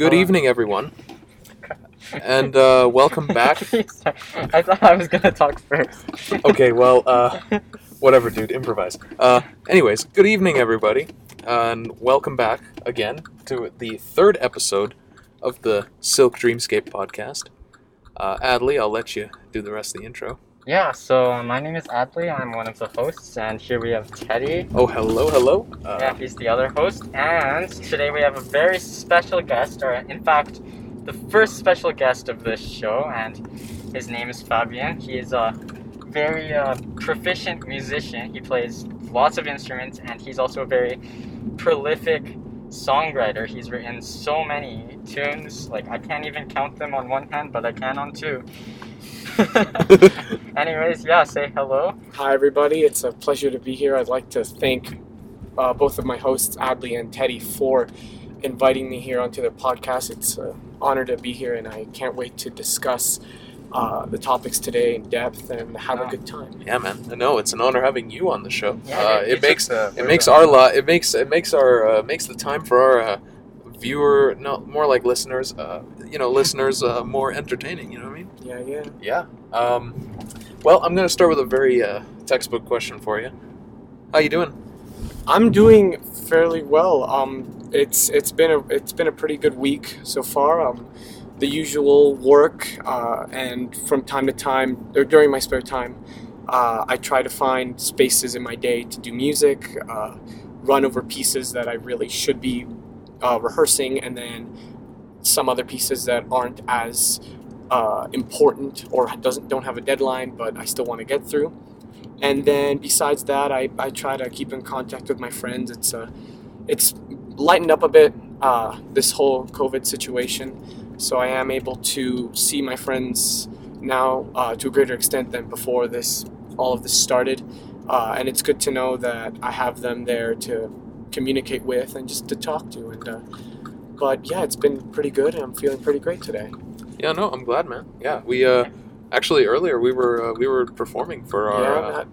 Good Hello. evening, everyone, and uh, welcome back. I thought I was gonna talk first. Okay, well, uh, whatever, dude. Improvise. Uh, anyways, good evening, everybody, and welcome back again to the third episode of the Silk Dreamscape podcast. Uh, Adly, I'll let you do the rest of the intro. Yeah, so my name is Adly. I'm one of the hosts, and here we have Teddy. Oh, hello, hello. Uh, Yeah, he's the other host. And today we have a very special guest, or in fact, the first special guest of this show, and his name is Fabian. He is a very uh, proficient musician. He plays lots of instruments, and he's also a very prolific songwriter. He's written so many tunes, like I can't even count them on one hand, but I can on two. Anyways, yeah, say hello. Hi, everybody. It's a pleasure to be here. I'd like to thank uh, both of my hosts, Adly and Teddy, for inviting me here onto their podcast. It's an honor to be here, and I can't wait to discuss uh, the topics today in depth and have a good time. yeah, man. No, it's an honor having you on the show. Yeah, uh, you- you it makes took the- it makes our lot. It makes it makes our uh, makes the time for our uh, viewer, no, more like listeners. Uh, you know, listeners uh, more entertaining. You know what I mean? Yeah, yeah. Yeah. Um, well, I'm gonna start with a very uh, textbook question for you. How you doing? I'm doing fairly well. Um, it's it's been a it's been a pretty good week so far. Um, the usual work, uh, and from time to time, or during my spare time, uh, I try to find spaces in my day to do music, uh, run over pieces that I really should be uh, rehearsing, and then some other pieces that aren't as uh, important or doesn't don't have a deadline, but I still want to get through. And then besides that, I, I try to keep in contact with my friends. It's uh, it's lightened up a bit uh, this whole COVID situation, so I am able to see my friends now uh, to a greater extent than before this all of this started. Uh, and it's good to know that I have them there to communicate with and just to talk to. And uh, but yeah, it's been pretty good, and I'm feeling pretty great today. Yeah, no, I'm glad, man. Yeah, we uh, actually earlier we were uh, we were performing for our yeah, uh, that-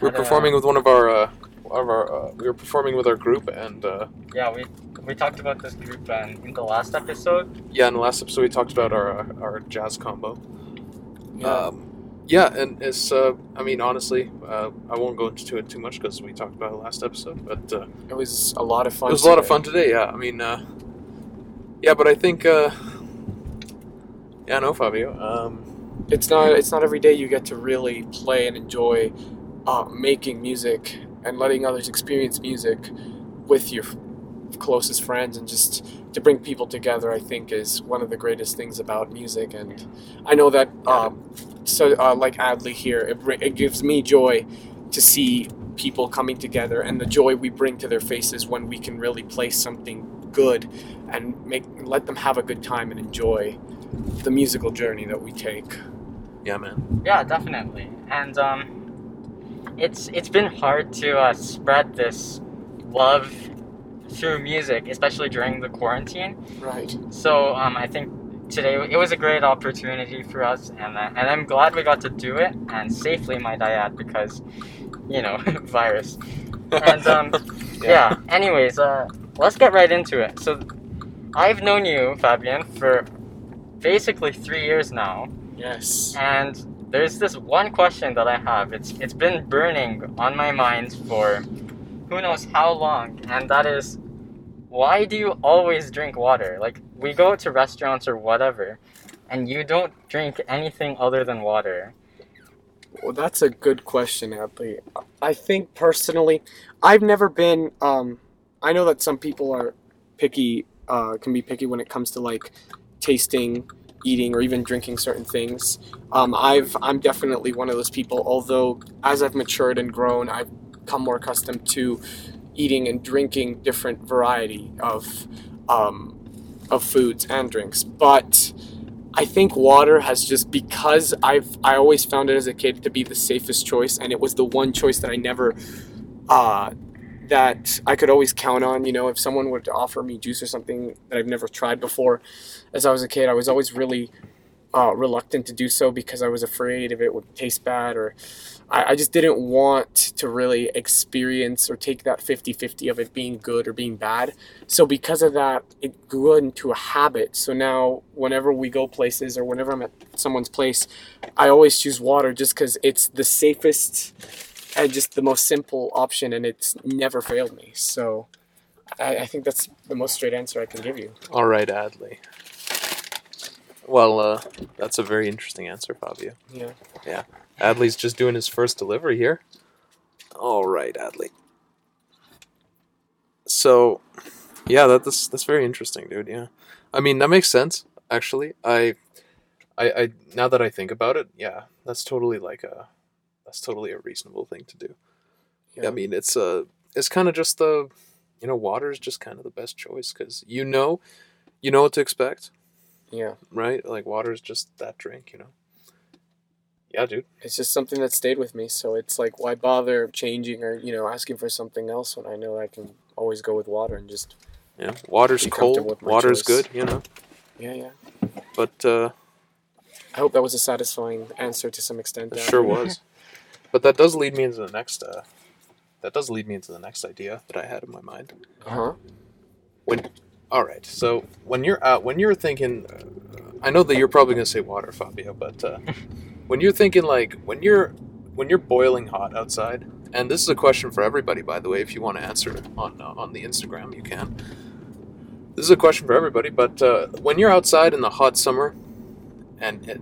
we were Had a- performing with one of our uh, of our uh, we were performing with our group and uh, Yeah, we we talked about this group uh, in the last episode. yeah, in the last episode we talked about our uh, our jazz combo. yeah. Um, yeah, and it's uh, I mean honestly, uh, I won't go into it too much because we talked about it last episode, but uh, it was a lot of fun. it was a lot of fun today. Yeah, I mean, uh, yeah, but I think uh, yeah, no, Fabio. Um, it's not it's not every day you get to really play and enjoy uh, making music and letting others experience music with your f- closest friends and just to bring people together i think is one of the greatest things about music and i know that um, so uh, like adly here it, it gives me joy to see people coming together and the joy we bring to their faces when we can really play something good and make let them have a good time and enjoy the musical journey that we take yeah, man. Yeah, definitely. And um, it's it's been hard to uh, spread this love through music, especially during the quarantine. Right. So um, I think today it was a great opportunity for us, and uh, and I'm glad we got to do it and safely, might I add, because you know virus. And um, yeah. Anyways, uh, let's get right into it. So, I've known you, Fabian, for basically three years now, Yes. and there's this one question that I have. It's it's been burning on my mind for who knows how long, and that is, why do you always drink water? Like we go to restaurants or whatever, and you don't drink anything other than water. Well, that's a good question, Adly. I think personally, I've never been. Um, I know that some people are picky, uh, can be picky when it comes to like tasting, eating, or even drinking certain things. Um, I've I'm definitely one of those people. Although as I've matured and grown, I've become more accustomed to eating and drinking different variety of um, of foods and drinks. But I think water has just because I've I always found it as a kid to be the safest choice, and it was the one choice that I never uh, that I could always count on. You know, if someone were to offer me juice or something that I've never tried before, as I was a kid, I was always really uh, reluctant to do so because I was afraid if it would taste bad or I, I just didn't want to really experience or take that 50-50 of it being good or being bad. So because of that, it grew into a habit. So now whenever we go places or whenever I'm at someone's place, I always choose water just because it's the safest and just the most simple option, and it's never failed me. So I, I think that's the most straight answer I can give you. All right, Adly. Well, uh, that's a very interesting answer, Fabio. Yeah. Yeah. Adly's just doing his first delivery here. All right, Adly. So, yeah, that, that's that's very interesting, dude. Yeah, I mean that makes sense. Actually, I, I, I now that I think about it, yeah, that's totally like a, that's totally a reasonable thing to do. Yeah. I mean, it's a, it's kind of just the, you know, water is just kind of the best choice because you know, you know what to expect, Yeah. right? Like water is just that drink, you know. Yeah, dude. It's just something that stayed with me. So it's like, why bother changing or, you know, asking for something else when I know I can always go with water and just, Yeah, water's cold. Water's choice. good, you know. yeah, yeah. But uh, I hope that was a satisfying answer to some extent. it sure was. But that does lead me into the next. Uh, that does lead me into the next idea that I had in my mind. Uh-huh. When, all right. So when you're out, when you're thinking, uh, I know that you're probably gonna say water, Fabio, but uh, when you're thinking like when you're when you're boiling hot outside, and this is a question for everybody, by the way. If you want to answer on uh, on the Instagram, you can. This is a question for everybody, but uh, when you're outside in the hot summer, and it,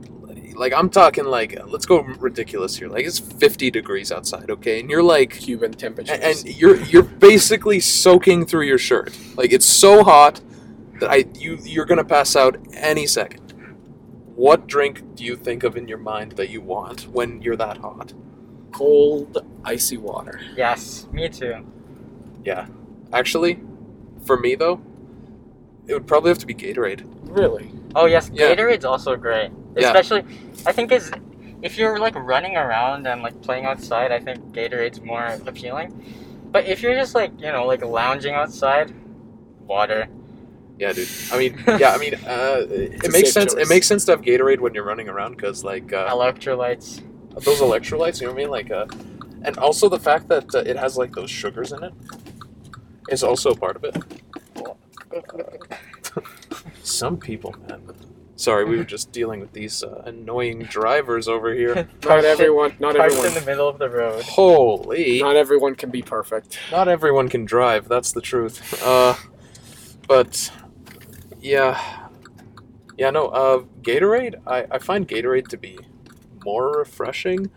like I'm talking like let's go ridiculous here, like it's 50 degrees outside, okay, and you're like Cuban temperature, and, and you're you're basically soaking through your shirt. Like it's so hot that I you you're gonna pass out any second. What drink do you think of in your mind that you want when you're that hot? cold, icy water. Yes, me too. Yeah, actually, for me though, it would probably have to be Gatorade. Really? Oh yes, Yeah. Gatorade's also great. Yeah. Especially, I think is if you're like running around and like playing outside, I think Gatorade's more appealing. But if you're just like you know like lounging outside, water. Yeah, dude. I mean, yeah, I mean, uh, it makes safe sense. It makes sense to have Gatorade when you're running around because like uh, Electrolytes. those electrolytes. You know what I mean? Like, uh, and also the fact that uh, it has like those sugars in it is also a part of it. Some people, man. Sorry, we were just dealing with these uh, annoying drivers over here. Not everyone. Not Parked in the middle of the road. Holy! Not everyone can be perfect. Not everyone can drive. That's the truth. Uh, but yeah, yeah. No. Uh, Gatorade. I I find Gatorade to be more refreshing,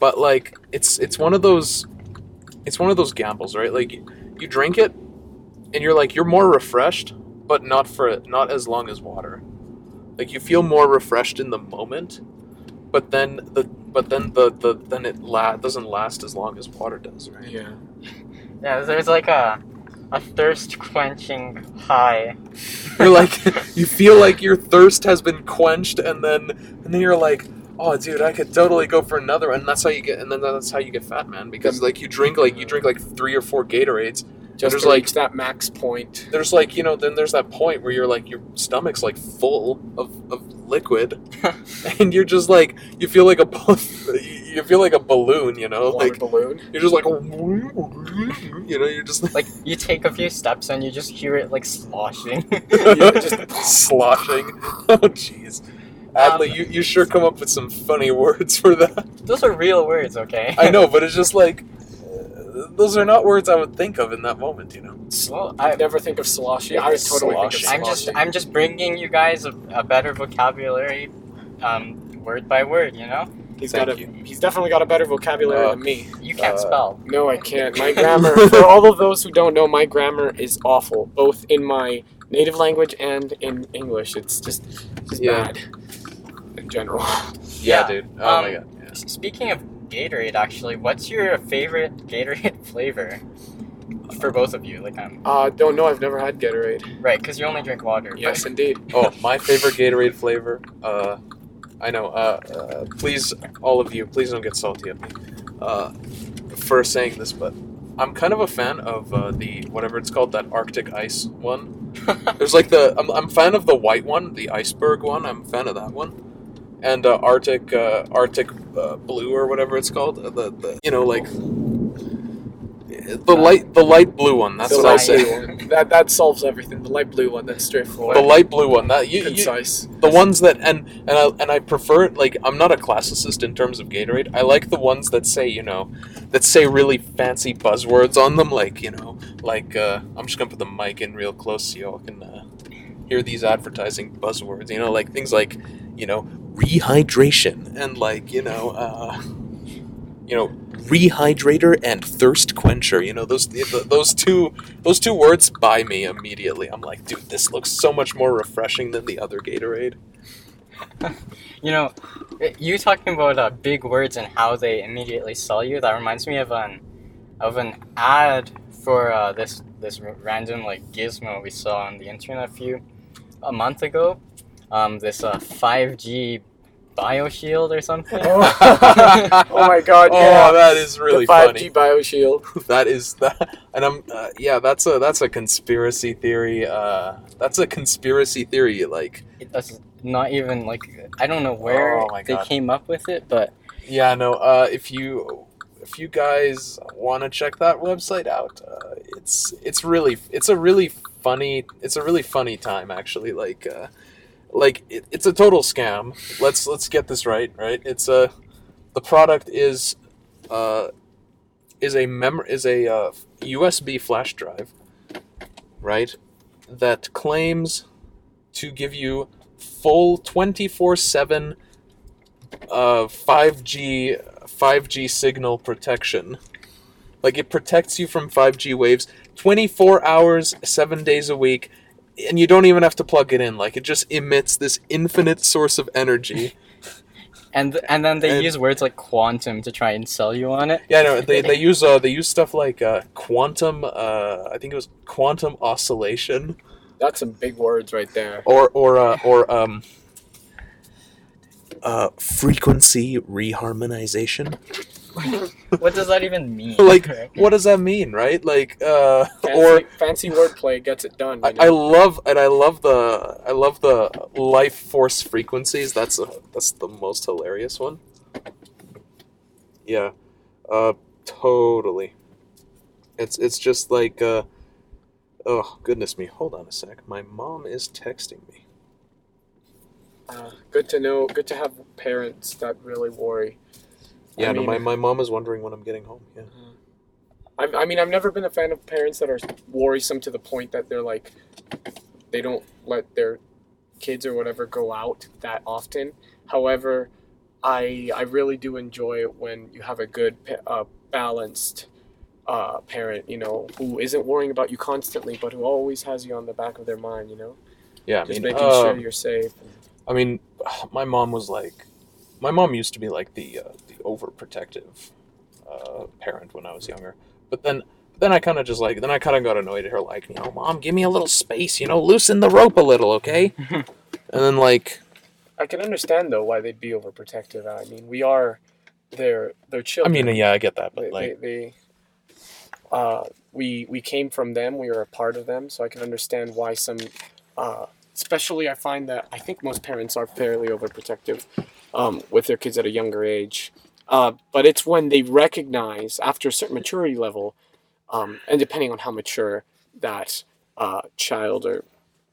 but like it's it's one of those it's one of those gambles, right? Like you drink it, and you're like you're more refreshed, but not for not as long as water. Like you feel more refreshed in the moment, but then the but then the, the then it la- doesn't last as long as water does, right? Yeah. Yeah, there's like a a thirst quenching high. You're like you feel like your thirst has been quenched, and then and then you're like, oh, dude, I could totally go for another, one. and that's how you get, and then that's how you get fat, man, because mm. like you drink like you drink like three or four Gatorades. Just there's like- that max point. There's like you know then there's that point where you're like your stomach's like full of, of liquid, and you're just like you feel like a bal- you feel like a balloon, you know, Water like balloon. you're just like you know you're just like Like you take a few steps and you just hear it like sloshing. Yeah, just- sloshing. Oh jeez. Adly, Um, you, you sure come up with some funny words for that. Those are real words, okay? I know, but it's just like those are not words I would think of in that moment, you know. Well, I I, never think of sloshy. I would totally think of Sloshy. sloshy. I'm just I'm just bringing you guys a, a better vocabulary, um, word by word. You know, He's Thank got a. you. He's definitely got a better vocabulary Uh, than me. you can't Uh, spell. No, I can't. My grammar. for all of those who don't know, my grammar is awful, both in my native language and in English. It's just, just Yeah. bad in general. Yeah. dude. Oh my Um, god. Yeah. Speaking of Gatorade, actually, what's your favorite Gatorade flavor? For both of you, like um, Uh, don't know. I've never had Gatorade. right? Because you only drink water. Yes, indeed. Oh, my favorite Gatorade flavor. Uh, I know. Uh, uh, please, all of you, please don't get salty at me uh, for saying this, but I'm kind of a fan of uh, the whatever it's called, that Arctic ice one. There's like the I'm I'm a fan of the white one, the iceberg one. I'm a fan of that one. And uh, Arctic uh, Arctic uh, Blue or whatever it's called. Uh, The, the you know like the light the light blue one. That's what I say. That that solves everything. The light blue one. That's straightforward. The light blue one. That you, you concise. the ones that and and I and I prefer it. Like I'm not a classicist in terms of Gatorade. I like the ones that say you know that say really fancy buzzwords on them. Like you know like uh, I'm just gonna put the mic in real close so y'all can uh, hear these advertising buzzwords. You know like things like you know rehydration and like you know uh, you know rehydrator and thirst quencher. You know those those two those two words buy me immediately. I'm like, dude, this looks so much more refreshing than the other Gatorade. You know, you talking about uh, big words and how they immediately sell you. That reminds me of an of an ad for uh, this this random like gizmo we saw on the internet a few a month ago. Um, this uh, 5G BioShield or something. oh my god! Oh, Yeah. that is really the 5G funny. BioShield. That is that, and I'm uh, yeah. That's a that's a conspiracy theory. Uh, that's a conspiracy theory. Like That's not even like I don't know where Oh they came up with it, but yeah, no. Uh, if you if you guys want to check that website out, uh, it's it's really it's a really funny it's a really funny time actually. Like uh, like it, it's a total scam. Let's let's get this right. Right. It's a the product is uh, is a mem is a uh, USB flash drive, right? That claims to give you full twenty four seven uh 5G 5G signal protection. Like it protects you from 5G waves 24 hours, 7 days a week, and you don't even have to plug it in. Like it just emits this infinite source of energy. and and then they And- use words like quantum to try and sell you on it. Yeah, no, they, they use uh, they use stuff like uh, quantum uh, I think it was quantum oscillation That's some big words right there. or or uh, or um uh, frequency reharmonization. What does that even mean? like what does that mean, right? Like uh Fancy, or fancy wordplay gets it done. I, I love and I love the I love the life force frequencies. That's a, that's the most hilarious one. Yeah, uh, totally. It's it's just like uh, oh goodness me. Hold on a sec. My mom is texting me. Uh, good to know. Good to have parents that really worry. Yeah, I no, my, my mom is wondering when I'm getting home. Yeah. I, I mean, I've never been a fan of parents that are worrisome to the point that they're like, they don't let their kids or whatever go out that often. However, I I really do enjoy it when you have a good uh, balanced uh, parent, you know, who isn't worrying about you constantly, but who always has you on the back of their mind, you know, Yeah, I just mean, making uh, sure you're safe. I mean, my mom was like, my mom used to be like the uh, the overprotective uh, parent when I was younger. But then, then I kind of just like, then I kind of got annoyed at her, like, you know, mom, give me a little space, you know, loosen the rope a little, okay? and then like, I can understand though why they'd be overprotective. I mean, we are their their children. I mean, yeah, I get that, they, but like, they, they uh, we we came from them. We are a part of them, so I can understand why some, uh, especially I find that I think most parents are fairly overprotective um, with their kids at a younger age. Uh, but it's when they recognize after a certain maturity level, um, and depending on how mature that uh, child or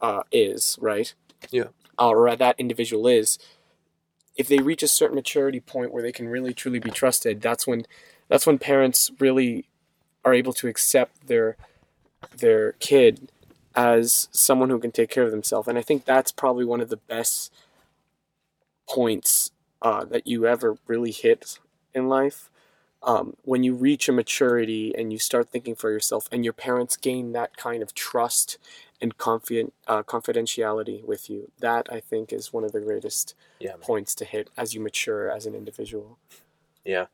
uh, is, right? Yeah. or that individual is, if they reach a certain maturity point where they can really truly be trusted, that's when that's when parents really are able to accept their their kid as someone who can take care of themselves. And I think that's probably one of the best points uh, that you ever really hit in life. Um, when you reach a maturity and you start thinking for yourself, and your parents gain that kind of trust and confident uh, confidentiality with you, that I think is one of the greatest yeah, points to hit as you mature as an individual. yeah.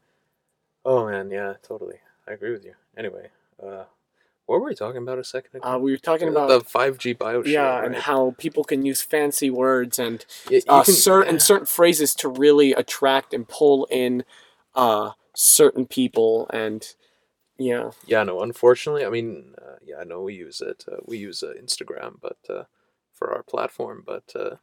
Oh man, yeah, totally. I agree with you. Anyway, uh, what were we talking about a second ago? Uh, we were talking about the 5G bio. yeah, shit, and how people can use fancy words and Yeah, uh, can- certain certain phrases to really attract and pull in uh, certain people and yeah Yeah, no. Unfortunately, I mean, uh, yeah, I know we use it. Uh, we use uh, Instagram, but uh, for our platform, but uh,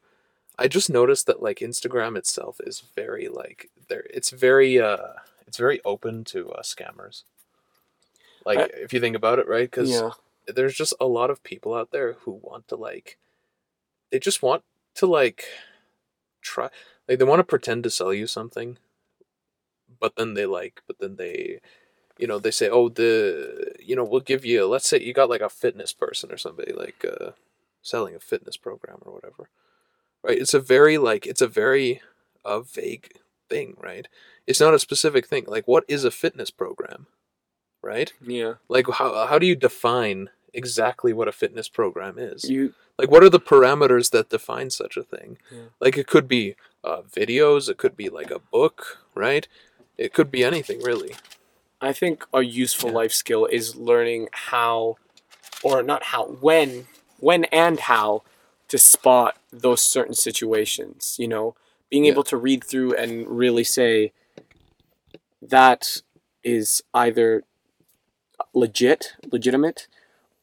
I just noticed that like Instagram itself is very like there. It's very uh, it's very open to uh, scammers. Like I- if you think about it, right? Because yeah. there's just a lot of people out there who want to like, they just want to like, try like they want to pretend to sell you something, but then they like, but then they, you know, they say, oh the, you know, we'll give you. Let's say you got like a fitness person or somebody like uh, selling a fitness program or whatever, right? It's a very like it's a very uh, vague thing, right? It's not a specific thing. Like, what is a fitness program, right? Yeah. Like, how how do you define exactly what a fitness program is? You Like, what are the parameters that define such a thing? Yeah. Like, it could be uh, videos, it could be like a book, right? It could be anything really. I think a useful Yeah. life skill is learning how, or not how, when, when and how to spot those certain situations. You know, being Yeah. able to read through and really say that is either legit, legitimate,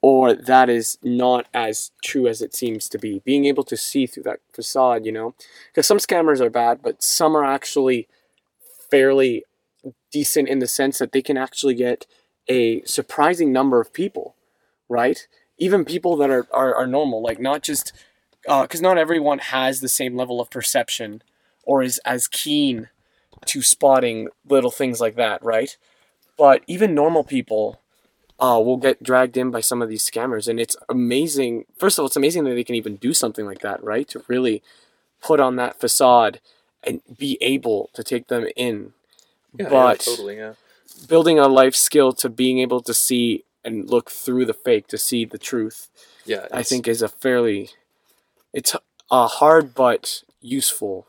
or that is not as true as it seems to be. Being able to see through that facade, you know, because some scammers are bad, but some are actually fairly decent in the sense that they can actually get a surprising number of people, right? Even people that are, are, are normal, like not just uh, because not everyone has the same level of perception or is as keen to spotting little things like that, right? But even normal people uh, will get dragged in by some of these scammers, and it's amazing. First of all, it's amazing that they can even do something like that, right? To really put on that facade and be able to take them in Yeah, But- yeah, totally, yeah. building a life skill to being able to see and look through the fake to see the truth Yeah, i think is a fairly it's a hard but useful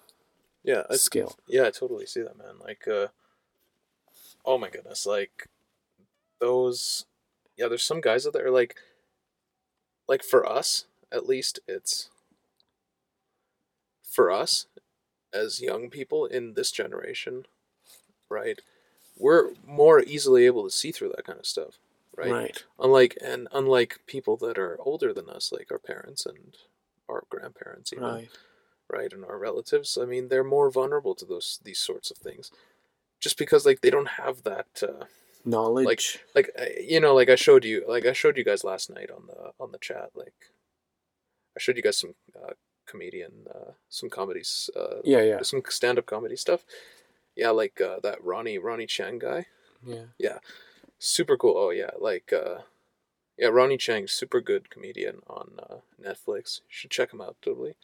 yeah, it's, skill Yeah, I totally see that, man. Like, uh, oh my goodness, like those. Yeah, there's some guys out there like, like for us at least, it's for us as young people in this generation, right? We're more easily able to see through that kind of stuff, right? right Unlike and unlike people that are older than us, like our parents and our grandparents, even right right and our relatives i mean they're more vulnerable to those these sorts of things just because like they don't have that uh, knowledge? like I- you know like i showed you like i showed you guys last night on the on the chat like i showed you guys some uh, comedian uh, some comedies uh, yeah yeah. some stand-up comedy stuff. Yeah like uh, that ronnie ronny chieng guy. Yeah. yeah. Super cool. Oh yeah like uh yeah ronny chieng super good comedian on uh, netflix. You should check him out totally.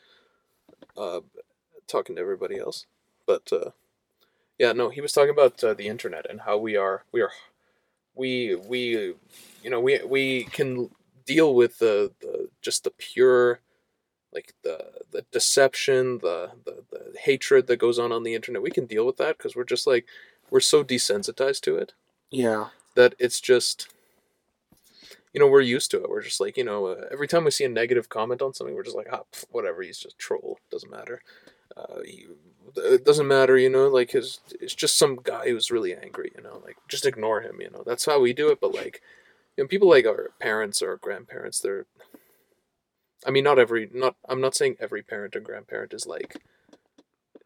Uh talking to everybody else. But uh yeah no he was talking about uh, the internet and how we are we are we we you know we we can deal with the, the just the pure like the the deception the, the the hatred that goes on on the internet. We can deal with that because we're just like we're so desensitized to it yeah. that it's just you know we're used to it. We're just like you know uh, every time we see a negative comment on something we're just like ah pff, whatever he's just troll. Doesn't matter. Uh, he, it doesn't matter you know like his it's just some guy who's really angry you know like just ignore him you know. That's how we do it but like you know people like our parents or grandparents they're i mean not every not i'm not saying every parent or grandparent is like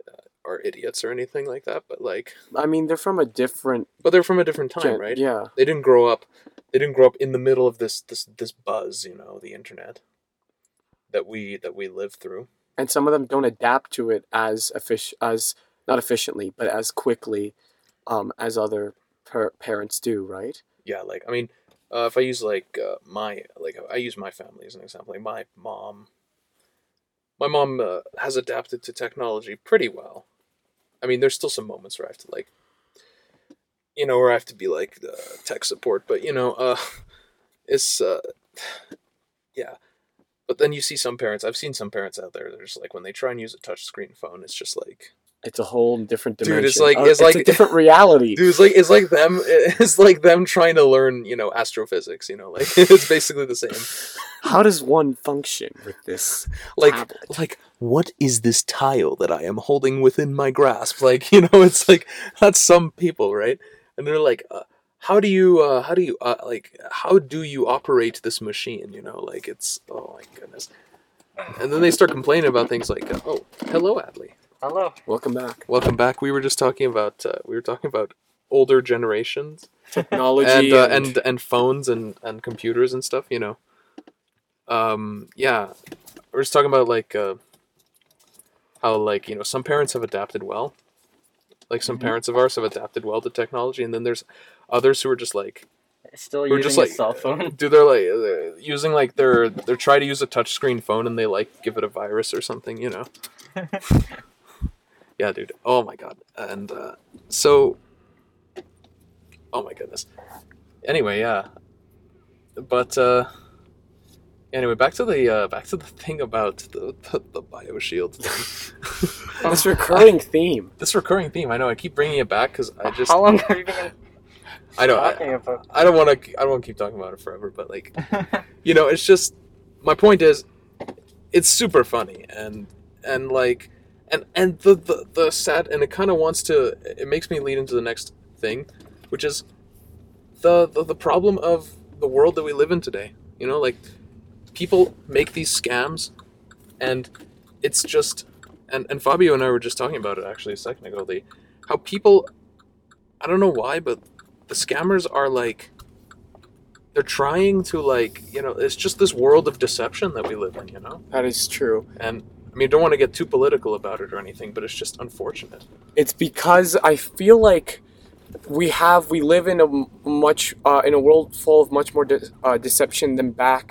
uh, are idiots or anything like that but like i mean they're from a different but they're from a different time gen- right? yeah. They didn't grow up they didn't grow up in the middle of this this this buzz you know the internet that we that we live through and some of them don't adapt to it as effic- as not efficiently but as quickly um, as other par- parents do right? Yeah like i mean uh, if i use like uh, my like i use my family as an example like my mom my mom uh, has adapted to technology pretty well. I mean there's still some moments where i have to like you know where i have to be like uh, tech support but you know uh it's uh yeah but then you see some parents i've seen some parents out there there's like when they try and use a touch screen phone it's just like it's a whole different dimension. Dude, it's like- Uh, it's like- a different reality Dude, it's like it's like them. It's like them trying to learn, you know, astrophysics. You know, like it's basically the same. how does one function with this Like, tablet? like what is this tile that I am holding within my grasp? Like, you know, it's like that's some people, right? And they're like, uh, how do you, uh, how do you, uh, like, how do you operate this machine? You know, like it's oh my goodness. and then they start complaining about things like, uh, "Oh, hello, Adly. Hello. Welcome back. Welcome back. We were just talking about uh, we were talking about older generations Technology and, uh, and and phones and and computers and stuff. You know. Um. Yeah, we're just talking about like uh, how like you know some parents have adapted well, like some Mhm. parents of ours have adapted well to technology, and then there's others who are just like Still using just a like- cell phone. do they're like uh, using like they're they're trying to use a touchscreen phone and they like give it a virus or something, you know. Yeah, dude. Oh my god. And uh, so, oh my goodness. Anyway, yeah. But uh, anyway, back to the uh, back to the thing about the the, the bioshield thing. this recurring theme. this recurring theme. I know. I keep bringing it back because I just How long have you been I know. I. I don't want to. I don't want to keep talking about it forever. But like, you know, it's just my point is, it's super funny and and like and and the the, the sad and it kind of wants to. It makes me lead into the next thing, which is the, the the problem of the world that we live in today. You know, like people make these scams, and it's just and and Fabio and I were just talking about it actually a second ago. The how people. I don't know why, but the scammers are like they're trying to like you know it's just this world of deception that we live in you know That is true. and i mean don't want to get too political about it or anything but it's just unfortunate It's because I feel like we have we live in a much uh, in a world full of much more de- uh, deception than back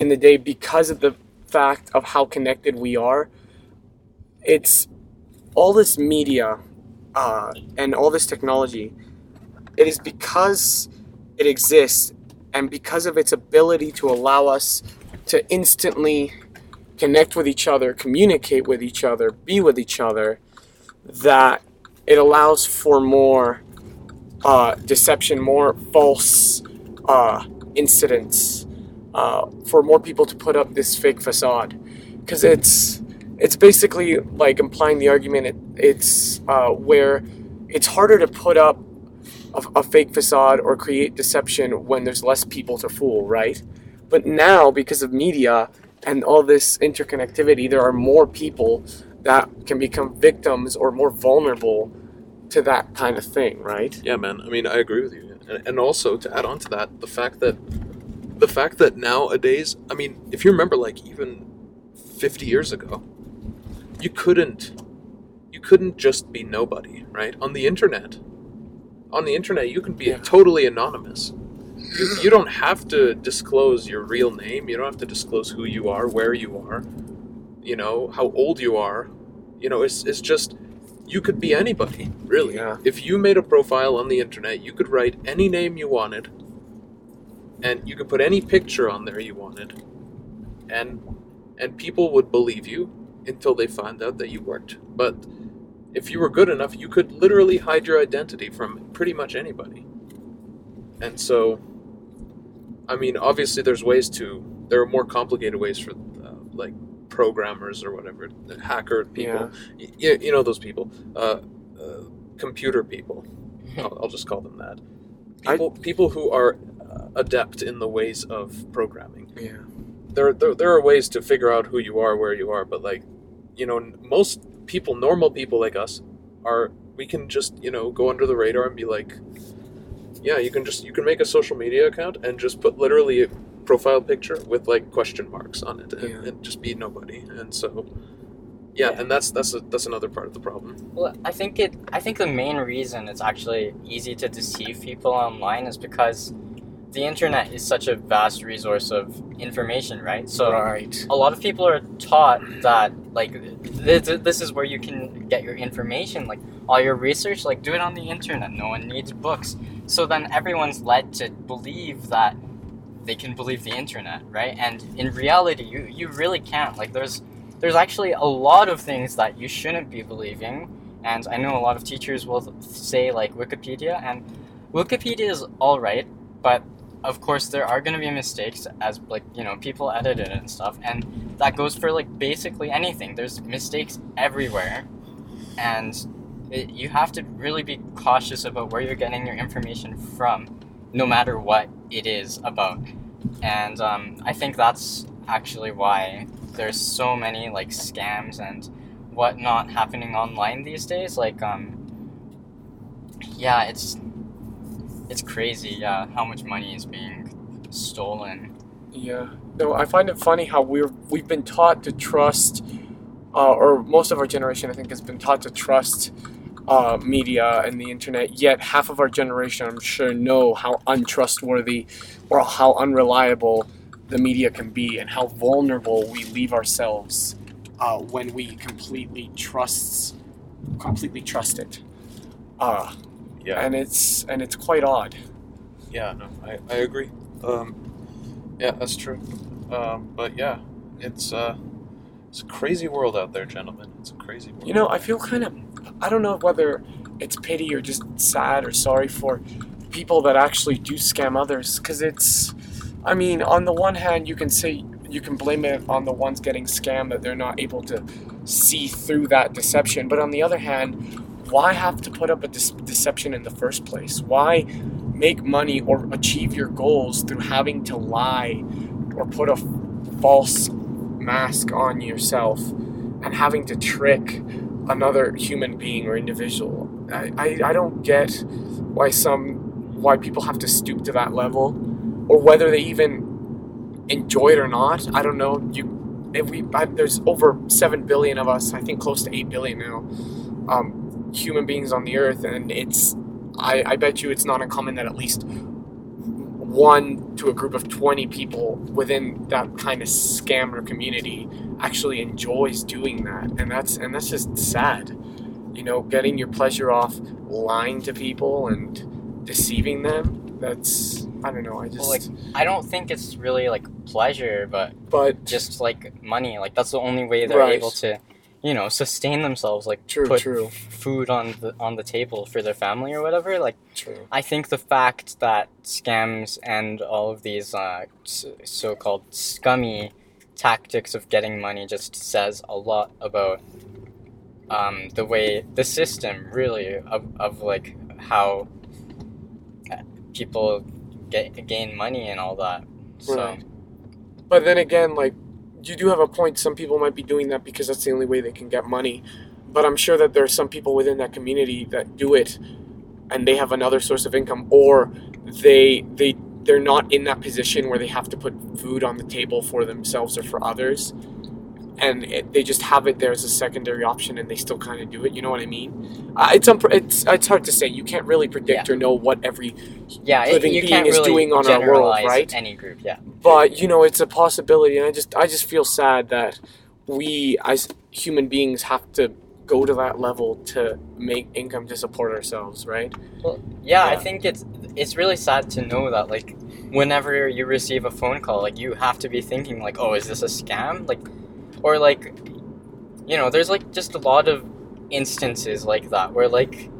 in the day because of the fact of how connected we are. It's all this media uh, and all this technology. It is because it exists and because of its ability to allow us to instantly connect with each other, communicate with each other, be with each other, that it allows for more uh, deception, more false uh, incidents, uh, for more people to put up this fake facade, because it's it's basically like implying the argument. It, it's uh, where it's harder to put up a, a fake facade or create deception when there's less people to fool, right? But now, because of media and all this interconnectivity, there are more people that can become victims or more vulnerable to that kind of thing, right? yeah man i mean i agree with you and, and also to add on to that the fact that the fact that nowadays i mean if you remember like even 50 years ago you couldn't you couldn't just be nobody right on the internet on the internet you can be Yeah. totally anonymous. You, you don't have to disclose your real name. You don't have to disclose who you are where you are you know how old you are. You know it's, it's just you could be anybody really. Yeah. if you made a profile on the internet you could write any name you wanted and you could put any picture on there you wanted and and people would believe you until they found out that you weren't but if you were good enough you could literally hide your identity from pretty much anybody. And so i mean obviously there's ways to there are more complicated ways for uh, like programmers or whatever the hacker people Yeah. Y- you, you know those people uh, uh, computer people. I'll, I'll just call them that. I- people people who are uh, adept in the ways of programming. Yeah. there, there there are ways to figure out who you are where you are but like you know most people normal people like us are we can just you know go under the radar and be like yeah you can just you can make a social media account and just put literally a profile picture with like question marks on it and, Yeah. and just be nobody and so yeah, Yeah. and that's that's a, that's another part of the problem Well, I think it. I think the main reason it's actually easy to deceive people online is because the internet is such a vast resource of information, right? So right. a lot of people are taught that like this, this is where you can get your information, like all your research, like do it on the internet. No one needs books. So then everyone's led to believe that they can believe the internet, right? And in reality, you you really can't. Like there's there's actually a lot of things that you shouldn't be believing. And I know a lot of teachers will say like Wikipedia, and Wikipedia is all right, but of course there are going to be mistakes as like you know people edit it and stuff, and that goes for like basically anything. There's mistakes everywhere, and it, you have to really be cautious about where you're getting your information from, no matter what it is about. And um, I think that's actually why there's so many like scams and whatnot happening online these days. Like, um, yeah, it's it's crazy. Yeah, how much money is being stolen. Yeah. No, I find it funny how we're we've been taught to trust, uh, or most of our generation, I think, has been taught to trust uh, media and the internet. Yet half of our generation, I'm sure, know how untrustworthy or how unreliable the media can be, and how vulnerable we leave ourselves uh, when we completely trust completely trust it. Uh, Yeah, and it's and it's quite odd. yeah, no, I, I agree. Um, yeah, that's true. Um, but yeah, it's uh, it's a crazy world out there, gentlemen. It's a crazy world. You know, I feel kind of, I don't know whether it's pity or just sad or sorry for people that actually do scam others. Because it's, I mean, on the one hand, you can say, you can blame it on the ones getting scammed that they're not able to see through that deception. But on the other hand, why have to put up a dis- deception in the first place? Why make money or achieve your goals through having to lie or put a false mask on yourself and having to trick another human being or individual. I, I, I don't get why some why people have to stoop to that level or whether they even enjoy it or not. I don't know. You if we I, there's over 7 billion of us, I think close to 8 billion now. Um, human beings on the earth and it's I, I bet you it's not uncommon that at least one to a group of 20 people within that kind of scammer community actually enjoys doing that and that's and that's just sad you know getting your pleasure off lying to people and deceiving them that's i don't know i just Well, like, I don't think it's really like pleasure, but but just like money. Like that's the only way they're Right. able to, you know, sustain themselves. Like True, put true. food on the on the table for their family or whatever. Like true I think the fact that scams and all of these uh, so-called scummy tactics of getting money just says a lot about um, the way the system really of, of like how people get gain money and all that. So But then again, like you do have a point. Some people might be doing that because that's the only way they can get money. But I'm sure that there are some people within that community that do it, and they have another source of income, or they they they're not in that position where they have to put food on the table for themselves or for others, and it, they just have it there as a secondary option, and they still kind of do it. You know what I mean? Uh, it's unpre- it's it's hard to say. You can't really predict or know what every yeah, living you being can't is really doing on our world, right? Any group, yeah. but you know it's a possibility and i just i just feel sad that we as human beings have to go to that level to make income to support ourselves right Well, Yeah, I think it's it's really sad to know that like whenever you receive a phone call, like you have to be thinking like, oh, is this a scam? Like, or like, you know, there's like just a lot of instances like that where like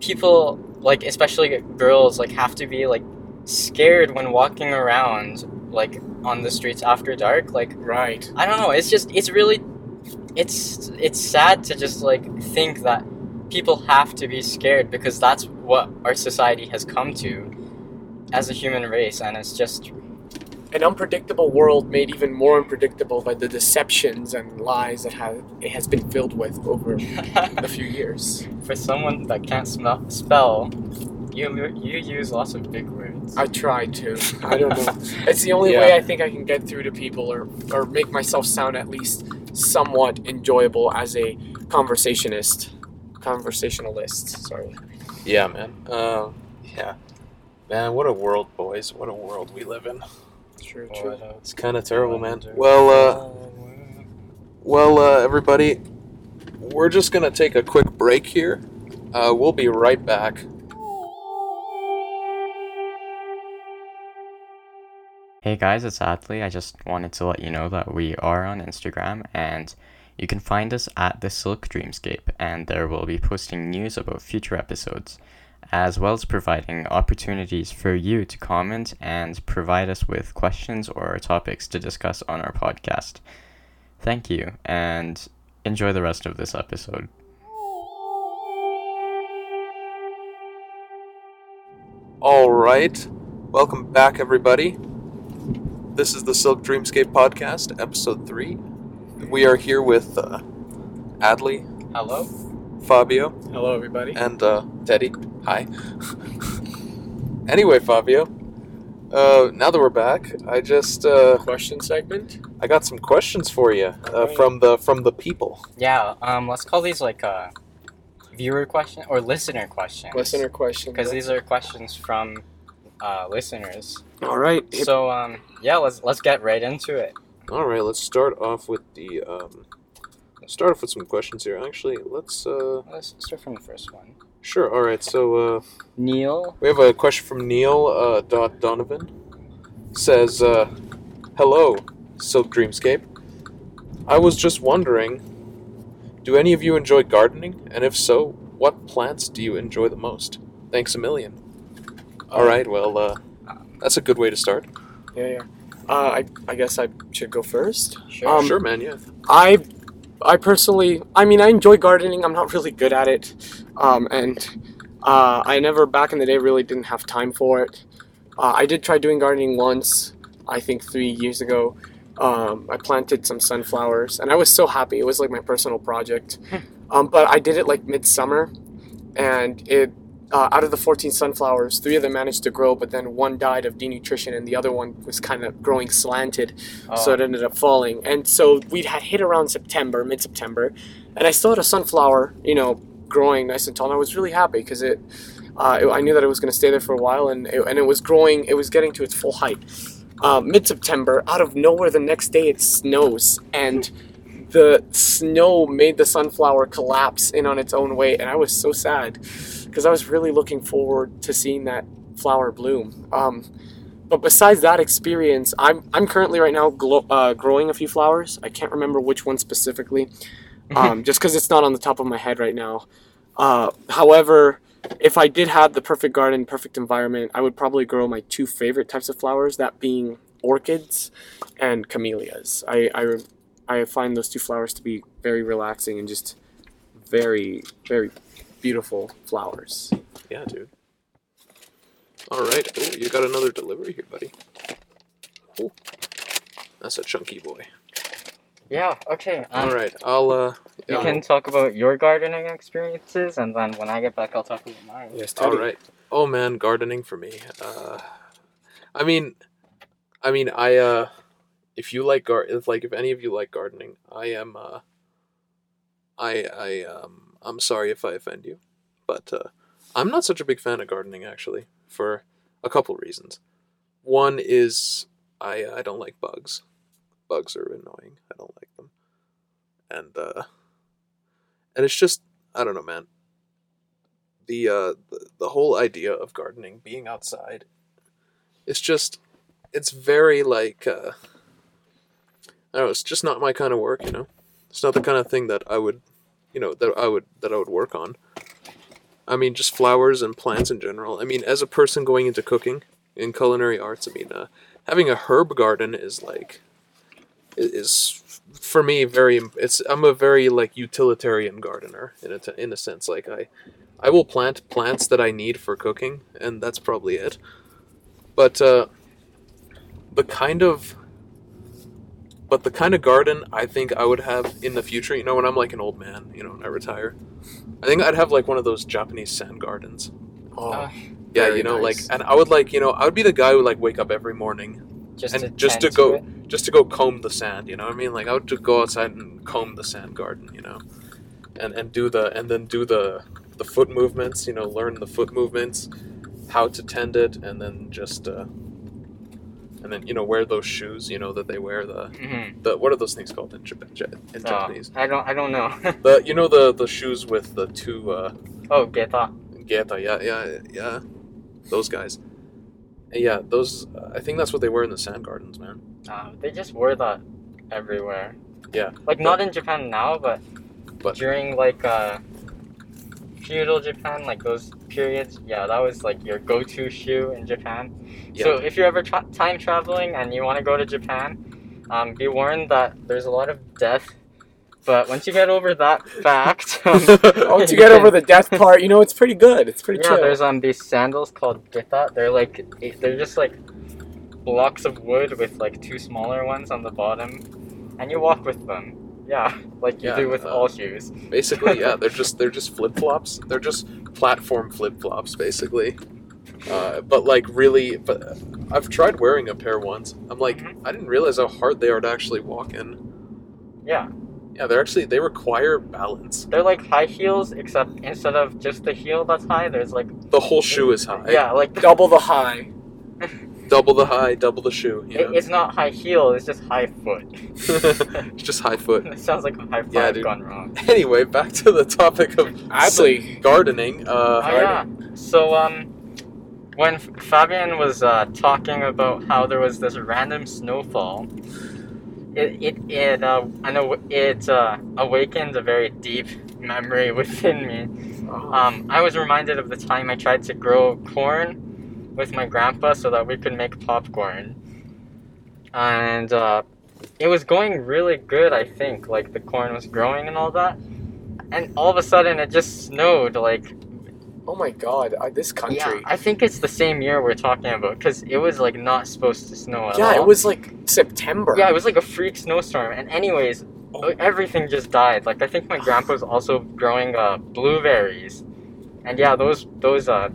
people like especially girls like have to be like scared when walking around like on the streets after dark like right I don't know. It's just it's really it's it's sad to just like think that people have to be scared because that's what our society has come to as a human race and it's just an unpredictable world made even more unpredictable by the deceptions and lies that have, it has been filled with over a few years for someone that can't smell, spell you you use lots of big words. i try to i don't know it's the only Yeah. way i think i can get through to people or, or make myself sound at least somewhat enjoyable as a conversationist conversationalist sorry Yeah, man. Uh, yeah, man. What a world, boys. What a world we live in. True, What a It's kind of terrible, man. Well, uh, well, uh, everybody, we're just gonna take a quick break here. Uh, we'll be right back. Hey guys, it's Adly. I just wanted to let you know that we are on Instagram and you can find us at the Silk Dreamscape and there will be posting news about future episodes as well as providing opportunities for you to comment and provide us with questions or topics to discuss on our podcast. Thank you and enjoy the rest of this episode. All right, welcome back, everybody. This is the Silk Dreamscape podcast, episode three. we are here with uh, Adly, Hello. Fabio, Hello, everybody. and uh, Teddy. Hi. anyway, Fabio, uh, now that we're back, I just uh, Question segment. I got some questions for you uh, Alright. from the from the people. Yeah. Um. Let's call these like uh, viewer question or listener questions. Listener question. Because these are questions from uh, listeners. All right. So um. Yeah. Let's let's get right into it. All right, let's start off with the um, let's start off with some questions here. Actually, let's uh, Let's start from the first one. sure. All right, so uh, Neil. we have a question from Neil uh, dot Donovan. Says, uh, "Hello, Silk Dreamscape. I was just wondering, do any of you enjoy gardening? And if so, what plants do you enjoy the most? Thanks a million. All right, well, uh, that's a good way to start. Yeah, yeah. Uh, I, I guess I should go first. Sure. Um, sure, man. Yeah. I, I personally, I mean, I enjoy gardening. I'm not really good at it, um, and uh, I never back in the day really didn't have time for it. Uh, I did try doing gardening once, I think three years ago. Um, I planted some sunflowers, and I was so happy. It was like my personal project. um, but I did it like midsummer, and it uh, out of the 14 sunflowers, three of them managed to grow, but then one died of denutrition, and the other one was kind of growing slanted Oh, so it ended up falling. And so we had hit around September, mid September, and I still had a sunflower, you know, growing nice and tall. And I was really happy because it, uh, it- I knew that it was going to stay there for a while, and it, and it was growing. It was getting to its full height. Uh, mid September, out of nowhere, the next day it snows, and the snow made the sunflower collapse in on its own weight, and I was so sad because I was really looking forward to seeing that flower bloom. Um, but besides that experience, I'm I'm currently right now glo- uh, growing a few flowers. I can't remember which one specifically, um, just because it's not on the top of my head right now. Uh, however, if I did have the perfect garden, perfect environment, I would probably grow my two favorite types of flowers. That being orchids and camellias. I I, I find those two flowers to be very relaxing and just very very beautiful flowers. Yeah, dude. All right. Oh, you got another delivery here, buddy. Oh, that's a chunky boy. Yeah. Okay. Um, All right. I'll uh. You yeah, can talk about your gardening experiences, and then when I get back, I'll talk about mine. Yes, Teddy. All right. Oh man, gardening for me. Uh, I mean, I mean, I uh, if you like gar, if like if any of you like gardening, I am uh. I I um I'm sorry if I offend you, but uh, I'm not such a big fan of gardening actually for a couple reasons. One is I I don't like bugs. Bugs are annoying. I don't like them, and uh, and it's just I don't know, man the uh the, the whole idea of gardening being outside it's just it's very like uh I don't know, it's just not my kind of work, you know. It's not the kind of thing that I would you know, that I would that I would work on. I mean just flowers and plants in general. I mean as a person going into cooking in culinary arts, I mean uh having a herb garden is like is for me very it's I'm a very like utilitarian gardener in a in a sense like I I will plant plants that I need for cooking, and that's probably it. But uh, the kind of but the kind of garden I think I would have in the future, you know, when I'm like an old man, you know, when I retire, I think I'd have like one of those Japanese sand gardens. Oh, Uh, Yeah, you know, nice. like, and I would like, you know, I would be the guy who like wake up every morning just and to just to go- it. just to go comb the sand. You know what I mean? Like I would just go outside and comb the sand garden. You know, and and do the and then do the the foot movements. You know, learn the foot movements, how to tend it, and then just uh, and then you know wear those shoes. You know that they wear the Mhm. the what are those things called in Japan in Uh, Japanese? I don't. I don't know. The you know the the shoes with the two uh, oh, geta. geta. Yeah, yeah, yeah. Those guys. Yeah, those. Uh, I think that's what they wear in the sand gardens, man. Uh, they just wear that everywhere. Yeah. Like not in Japan now, but, But- during like uh, feudal Japan, like those periods. Yeah, that was like your go-to shoe in Japan. Yeah. So if you're ever tra- time traveling and you want to go to Japan, um, be warned that there's a lot of death. But once you get over that fact, um, Once you get over the death part, you know it's pretty good. It's pretty yeah, chill. there's um these sandals called geta. They're like they're just like blocks of wood with like two smaller ones on the bottom, and you walk with them. Yeah, like you Yeah, do with uh, all shoes. Basically, yeah, they're just they're just flip flops. They're just platform flip flops, basically. Uh, but like really, but I've tried wearing a pair once. I'm like, Mhm. I didn't realize how hard they are to actually walk in. Yeah, Yeah, they're actually they require balance. they're like high heels, except instead of just the heel that's high, there's like The whole shoe is high. yeah, like Double the high. double the high, double the shoe. You it, know? it's not high heel, it's just high foot. it's just high foot. it sounds like a high five Yeah, dude. gone wrong. Anyway, back to the topic of Actually, gardening. Uh, Oh yeah. So um, when Fabian was uh, talking about how there was this random snowfall, it it it uh, I know it uh, awakened a very deep memory within me. Oh. Um, I was reminded of the time I tried to grow corn with my grandpa so that we could make popcorn, and uh, it was going really good. I think like the corn was growing and all that. And all of a sudden, it just snowed like Oh my god, uh, this country. yeah, I think it's the same year we're talking about because it was like not supposed to snow at Yeah, all. it was like September. Yeah, it was like a freak snowstorm. And anyways, Oh. everything just died. Like I think my grandpa was also growing uh, blueberries, and yeah, those those uh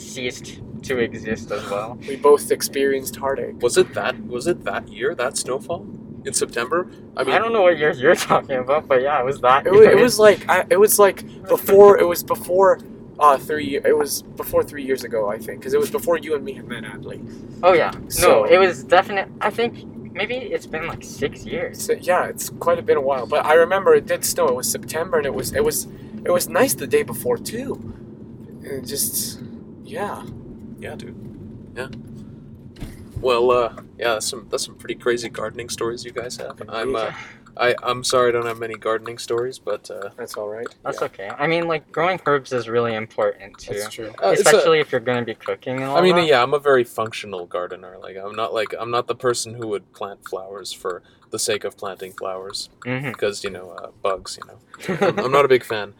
ceased to exist as well. We both experienced heartache. was it that was it that year that snowfall in September? I mean, I, don't know what years you're talking about, but yeah, it was that. It was, year. it was like I, it was like before it was before uh three it was before three years ago I think because it was before you and me had met Adly. Oh yeah, no, it was definite. I think maybe it's been like six years. So, yeah, it's quite a been a while, but I remember it did snow. It was September and it was it was it was nice the day before too. And it just yeah. yeah, dude. Yeah. Well, uh, yeah, that's some that's some pretty crazy gardening stories you guys have. I'm uh, I I'm sorry I don't have many gardening stories, but uh, That's all right. That's okay. I mean, like growing herbs is really important too. That's true. uh, it's a- especially if you're going to be cooking and all I mean, that. yeah, I'm a very functional gardener. Like, I'm not like I'm not the person who would plant flowers for the sake of planting flowers Mhm. because you know uh, bugs. You know, I'm, I'm not a big fan.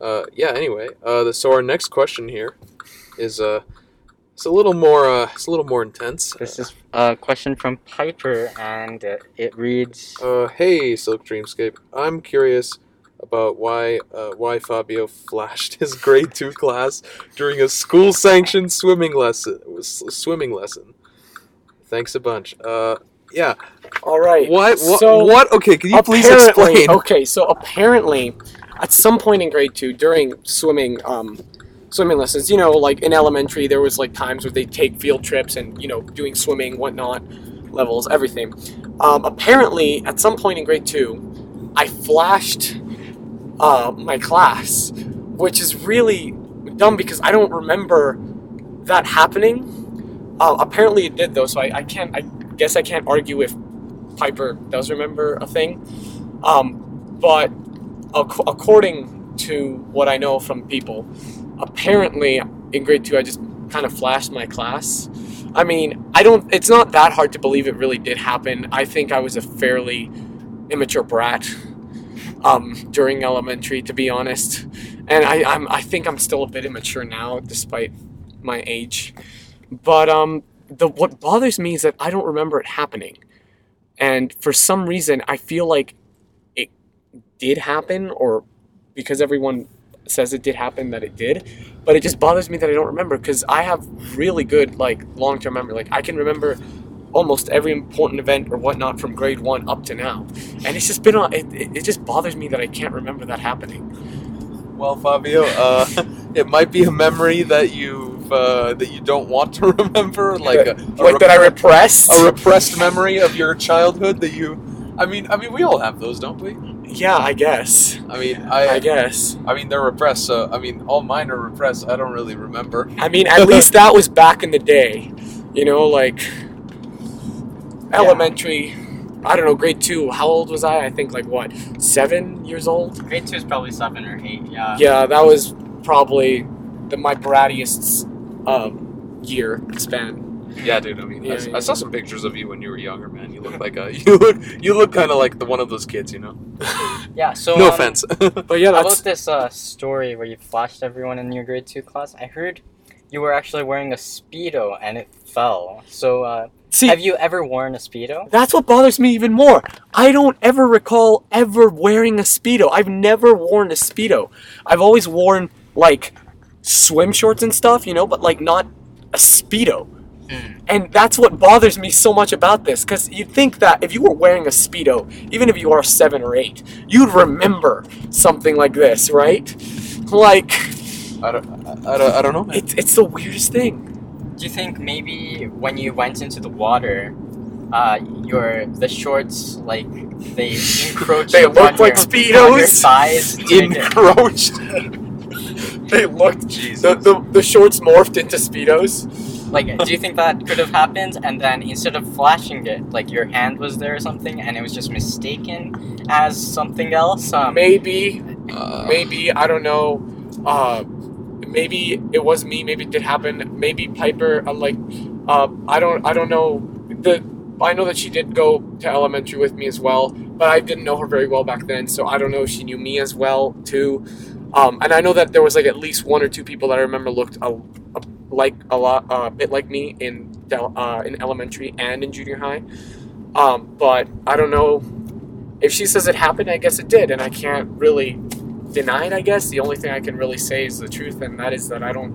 Uh, yeah. Anyway, uh, the, so our next question here is uh, it's a little more uh, it's a little more intense. This is a question from Piper, and uh, it reads. Uh, hey, Silk Dreamscape. I'm curious about why uh, why Fabio flashed his grade two class during a school sanctioned swimming lesson. s- Swimming lesson. Thanks a bunch. Uh, yeah. All right. What? What? So, what? Okay. Can you please explain? Okay, so apparently, at some point in grade two, during swimming, um, swimming lessons, you know, like in elementary, there was like times where they take field trips and you know, doing swimming, whatnot, levels, everything. Um, apparently, at some point in grade two, I flashed uh, my class, which is really dumb because I don't remember that happening. Uh, apparently, it did though, so I, I can't. I guess I can't argue if Piper does remember a thing. Um, but ac- according to what I know from people, apparently in grade two I just kind of flashed my class. I mean, I don't. It's not that hard to believe it really did happen. I think I was a fairly immature brat um, during elementary, to be honest, and I, I'm. I think I'm still a bit immature now, despite my age. But um, the what bothers me is that I don't remember it happening, and for some reason I feel like it did happen, or because everyone says it did happen that it did, but it just bothers me that I don't remember because I have really good like long term memory. Like I can remember almost every important event or whatnot from grade one up to now, and it's just been on. It, it, it just bothers me that I can't remember that happening. Well, Fabio, uh, it might be a memory that you've uh, that you don't want to remember, like a, a Like that I rep- repressed. a repressed memory of your childhood that you. I mean, I mean, we all have those, don't we? Yeah, I guess. I mean, I I, guess. I mean, they're repressed. So, I mean, all mine are repressed. I don't really remember. I mean, at least that was back in the day. You know, like elementary. I don't know, grade two. How old was I? I think like what, seven years old? Grade two is probably seven or eight. Yeah. Yeah, that was probably the my brattiest um, year span. Yeah, dude. I mean, I, Yeah, s- I yeah. saw some pictures of you when you were younger, man. You look like a you look you look kind of like the one of those kids, you know. Yeah. So. no um, offense. But yeah, About that's this uh, story where you flashed everyone in your grade two class, I heard you were actually wearing a speedo and it fell. So uh, See, Have you ever worn a speedo? That's what bothers me even more. I don't ever recall ever wearing a Speedo. I've never worn a Speedo. I've always worn, like, swim shorts and stuff, you know, but, like, not a Speedo. Mm. And that's what bothers me so much about this, because you'd think that if you were wearing a Speedo, even if you are seven or eight, you'd remember something like this, right? Like, I don't, I, I don't, I don't know. Man. it's, it's the weirdest thing. Do you think maybe when you went into the water, uh, your the shorts like they encroached They on like your, on your Speedos. thighs? to make it- Encroached. They looked. Jesus. The, the, the shorts morphed into Speedos. Like, do you think that could have happened? And then instead of flashing it, like your hand was there or something, and it was just mistaken as something else? Um, Maybe Uh, maybe I don't know. Uh, maybe it was me. Maybe it did happen. Maybe Piper. Uh, like, uh, I don't. I don't know. The I know that she did go to elementary with me as well, but I didn't know her very well back then, so I don't know if she knew me as well too. Um, and I know that there was like at least one or two people that I remember looked a, a, like a lot, uh, a bit like me in del- uh, in elementary and in junior high. Um, but I don't know if she says it happened. I guess it did, and I can't really deny it. I guess the only thing I can really say is the truth, and that is that I don't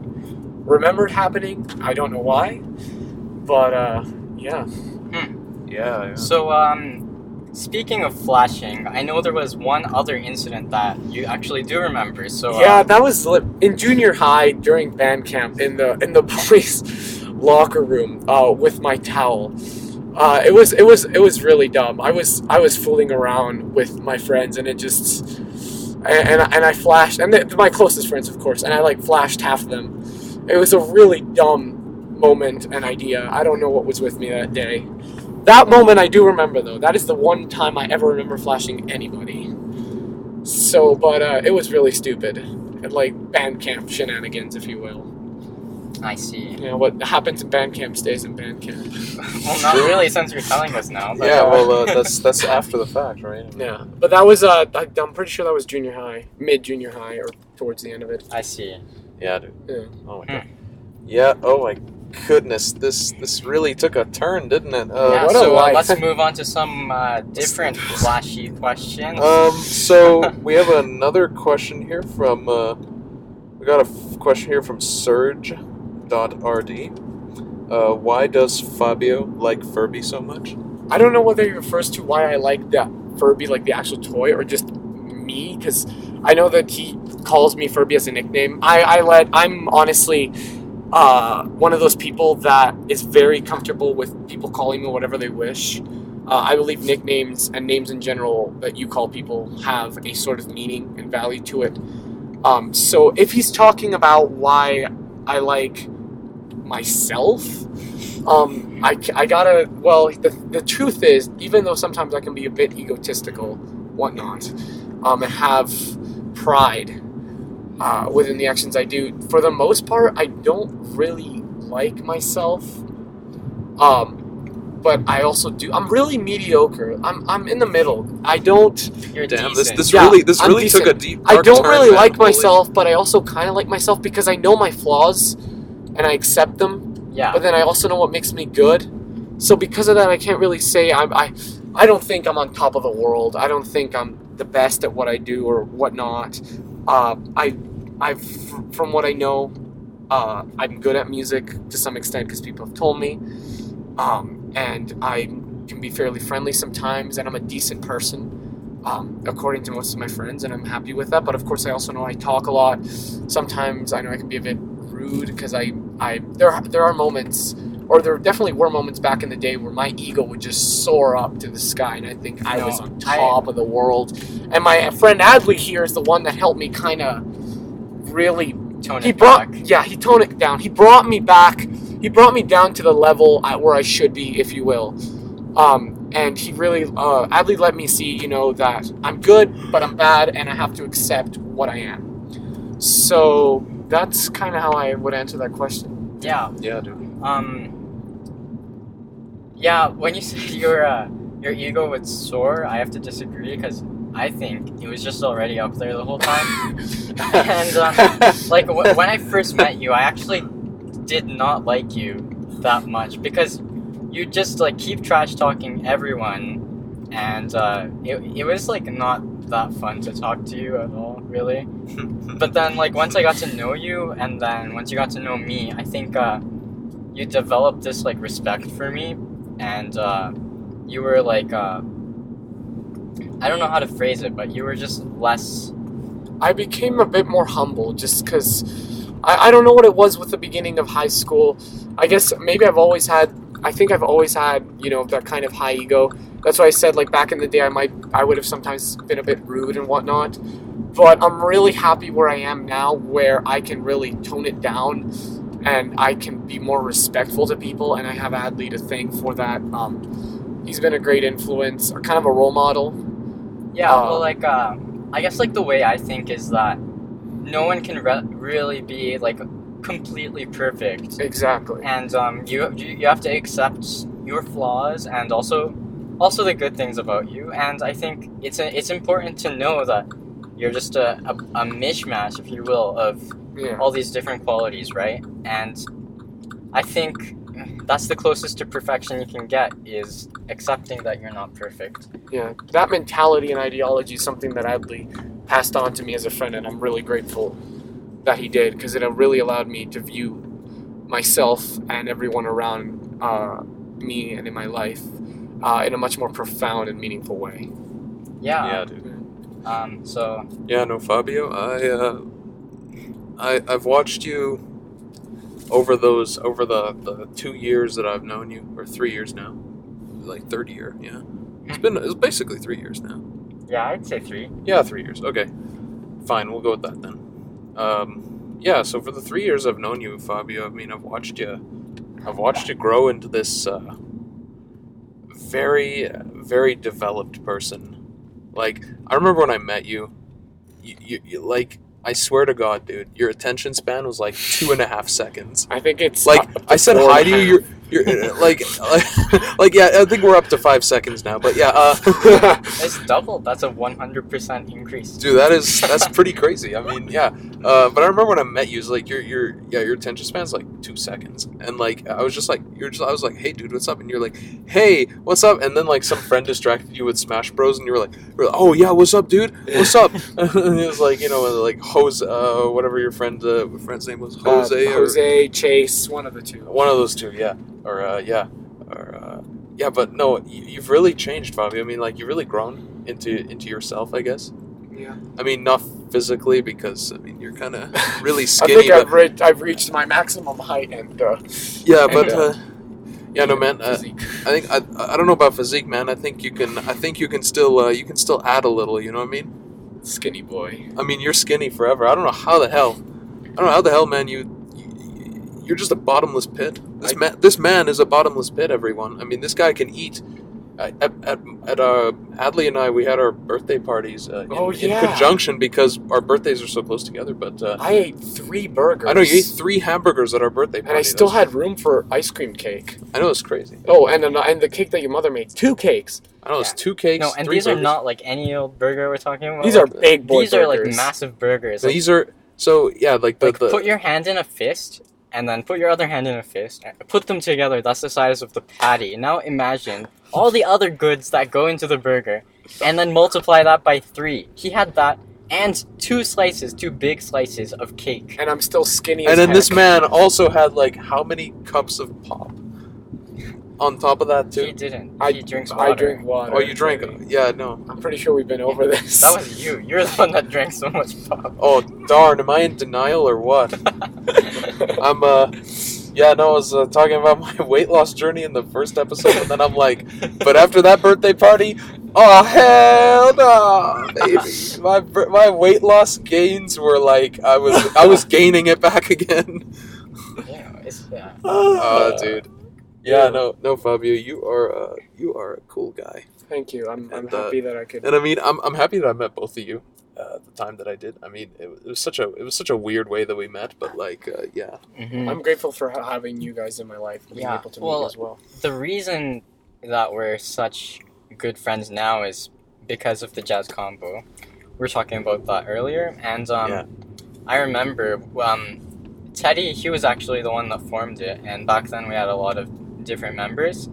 remember it happening. I don't know why, but uh, yeah. yeah, yeah. So, um, speaking of flashing, I know there was one other incident that you actually do remember. So, Yeah, uh, that was in junior high during band camp in the in the boys' locker room uh, with my towel. Uh, it was it was it was really dumb. I was I was fooling around with my friends and it just and and, I- and I flashed and they my closest friends of course and I like flashed half of them. It was a really dumb moment and idea. I don't know what was with me that day. That moment I do remember though. That is the one time I ever remember flashing anybody. So, but uh, it was really stupid, and like band camp shenanigans, if you will. I see. You know what happens in band camp stays in band camp. Well, not really, since you're telling us now. But, yeah, uh, well, uh, that's that's after the fact, right? Yeah, but that was uh, I, I'm pretty sure that was junior high, mid junior high, or towards the end of it. I see. Yeah, dude. Yeah. Oh my Hmm. god. Yeah. Oh my goodness. This this really took a turn, didn't it? Uh, yeah, so uh, let's move on to some uh, different flashy questions. Um. So we have another question here from. Uh, we got a f- question here from Surge.rd. Uh, why does Fabio like Furby so much? I don't know whether he refers to why I like that Furby, like the actual toy, or just me, because I know that he calls me Furby as a nickname. I, I let I'm honestly uh, one of those people that is very comfortable with people calling me whatever they wish. Uh, I believe nicknames and names in general that you call people have a sort of meaning and value to it. Um, so if he's talking about why I like myself, um, I, I gotta, well, the, the truth is, even though sometimes I can be a bit egotistical, whatnot, um, and have pride uh, within the actions I do, for the most part, I don't really like myself. Um, but I also do. I'm really mediocre. I'm, I'm in the middle. I don't. You're Damn, this decent. this Yeah, really this I'm really took a deep. I don't really like myself, but I also kind of like myself because I know my flaws, and I accept them yeah. but then I also know what makes me good. So because of that, I can't really say I'm I. I don't think I'm on top of the world. I don't think I'm the best at what I do or whatnot. Uh, I, I've from what I know, uh, I'm good at music to some extent because people have told me, um, and I can be fairly friendly sometimes, and I'm a decent person. Um, according to most of my friends, and I'm happy with that. But of course, I also know I talk a lot. Sometimes I know I can be a bit rude because I, I there are, there are moments, or there definitely were moments back in the day where my ego would just soar up to the sky, and I think I No, was on I- top of the world. And my friend Adly here is the one that helped me kind of really Tone he it brought back. yeah he toned it down he brought me back he brought me down to the level at where i should be if you will um, and he really uh, adly let me see you know that i'm good but i'm bad and i have to accept what i am so that's kind of how i would answer that question Yeah. Yeah, dude. Um. Yeah. When you say your uh, your ego would soar, I have to disagree because I think it was just already up there the whole time. and um, like w- when I first met you, I actually did not like you that much because you just like keep trash talking everyone, and uh, it it was like not that fun to talk to you at all, really. But then like once I got to know you, and then once you got to know me, I think uh, you developed this like respect for me, and uh, you were like uh, I don't know how to phrase it, but you were just less. I became a bit more humble just because I, I don't know what it was with the beginning of high school. I guess maybe I've always had, I think I've always had, you know, that kind of high ego. That's why I said, like, back in the day, I might, I would have sometimes been a bit rude and whatnot. But I'm really happy where I am now, where I can really tone it down and I can be more respectful to people. And I have Adly to thank for that. Um, he's been a great influence, or kind of a role model. Yeah, Uh, well, like uh, I guess like the way I think is that no one can re- really be like completely perfect, Exactly. and um, you you you have to accept your flaws and also also the good things about you. And I think it's a, it's important to know that you're just a, a, a mishmash, if you will, of Yeah. all these different qualities, right? And I think that's the closest to perfection you can get is accepting that you're not perfect. Yeah, that mentality and ideology is something that Adly passed on to me as a friend, and I'm really grateful that he did because it really allowed me to view myself and everyone around uh, me and in my life uh, in a much more profound and meaningful way. Yeah. yeah, dude. Um. So Yeah, no, Fabio. I, uh, I, I've watched you over those over the the two years that I've known you, or three years now, like third year. Yeah, it's been it's basically three years now. yeah, I'd say three. Yeah, three years. Okay, fine. We'll go with that then. Um, yeah. So for the three years I've known you, Fabio, I mean, I've watched you. I've watched you grow into this uh, very, very developed person. Like I remember when I met you, you, you, you like. I swear to God, dude, your attention span was like two and a half seconds. I think it's Like I said hi to you, you're, like, like, like, yeah. I think we're up to five seconds now, but yeah. Uh, It's doubled. That's a one hundred percent increase. Dude, that is that's pretty crazy. I mean, yeah. Uh, but I remember when I met you, it's like your your yeah your attention span's like two seconds, and like I was just like you're just I was like, hey dude, what's up? And you're like, hey, what's up? And then like some friend distracted you with Smash Bros, and you were like, you like, oh yeah, what's up, dude? What's up? and it was like you know like Jose, uh, whatever your friend uh, friend's name was, Jose Uh, or Jose, Chase, one of the two. one of those two, yeah, or uh, yeah, or uh, yeah. But no, you, you've really changed, Bobby. I mean, like you've really grown into into yourself, I guess. Yeah. I mean, not physically because I mean you're kind of really I skinny. think I've, re- I've reached my maximum height and uh, yeah, but and, uh, yeah, no, man. Uh. I think I, I don't know about physique, man. I think you can. I think you can still uh, you can still add a little. You know what I mean? skinny boy. I mean, you're skinny forever. I don't know how the hell. I don't know how the hell, man. You. You- You're just a bottomless pit. This I- man, this man is a bottomless pit. Everyone. I mean, this guy can eat. At at, at uh, Adly and I, we had our birthday parties uh, in, Oh, in conjunction because our birthdays are so close together. But uh, I ate three burgers. I know you ate three hamburgers at our birthday party. and I still had room for ice cream cake. I know it's crazy. Oh, and an- and the cake that your mother made. Two cakes. I know it's two cakes. No, and three these are not like any old burger we're talking about. These are big boy these are like massive burgers. Like, These are so yeah, like the, like the put your hand in a fist and then put your other hand in a fist. and Put them together. That's the size of the patty. Now imagine all the other goods that go into the burger, and then multiply that by three. He had that and two slices, two big slices of cake. And I'm still skinny. and as then this man also had like how many cups of pop on top of that too. He didn't. I, he drinks water. I drink water. Oh, you drank? Yeah, no. I'm pretty sure we've been over this. That was you. You're the one that drank so much pop. Oh darn, am I in denial or what? I'm uh, yeah, no, I was uh, talking about my weight loss journey in the first episode, and then I'm like, but after that birthday party, oh hell no, baby, my my weight loss gains were like I was I was gaining it back again. yeah, it's, yeah. Oh, dude. Yeah, Yeah. no, no, Fabio, you are uh, you are a cool guy, Thank you. I'm, I'm And, uh, happy that I could. and I mean, I'm I'm happy that I met both of you uh, at the time that I did. I mean, it, was- it was such a it was such a weird way that we met, but like, uh, yeah, Mhm. I'm grateful for having you guys in my life being Yeah, able to well- meet as well. the reason that we're such good friends now is because of the jazz combo. We were talking about that earlier, and um, Yeah. I remember um, Teddy. He was actually the one that formed it, and back then we had a lot of different members.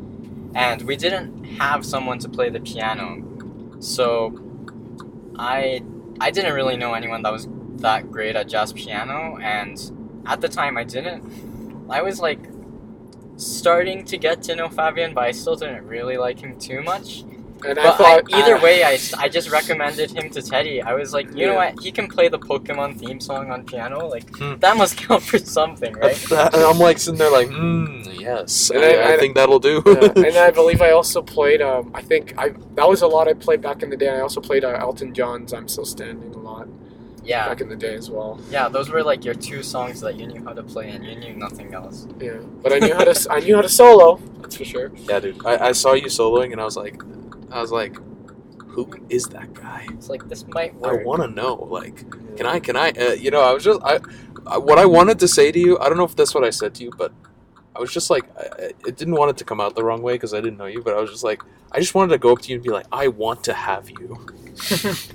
and we didn't have someone to play the piano. So I I didn't really know anyone that was that great at jazz piano, and at the time I didn't. I was like starting to get to know Fabian, but I still didn't really like him too much. And I But thought I, either uh, way, I just recommended him to Teddy. I was like, you know what? He can play the Pokemon theme song on piano. Like Hmm. that must count for something, right? That- and I'm like sitting there like, hmm, yes, And I, I- I I- think that'll do. yeah, and I believe I also played. Um, I think I that was a lot I played back in the day. I also played uh, Elton John's "I'm Still Standing" a lot Yeah, back in the day as well. yeah. Those were like your two songs that you knew how to play, and you knew nothing else. Yeah, but I knew how to s- I knew how to solo. That's for sure. yeah, dude. I, I saw you soloing, and I was like, I was like, who is that guy? It's like this might I want to know. Like, can I? Can I? Uh, you know, I was just I, I. What I wanted to say to you, I don't know if that's what I said to you, but I was just like, I, I- didn't want it to come out the wrong way because I didn't know you, but I was just like, I just wanted to go up to you and be like, I want to have you.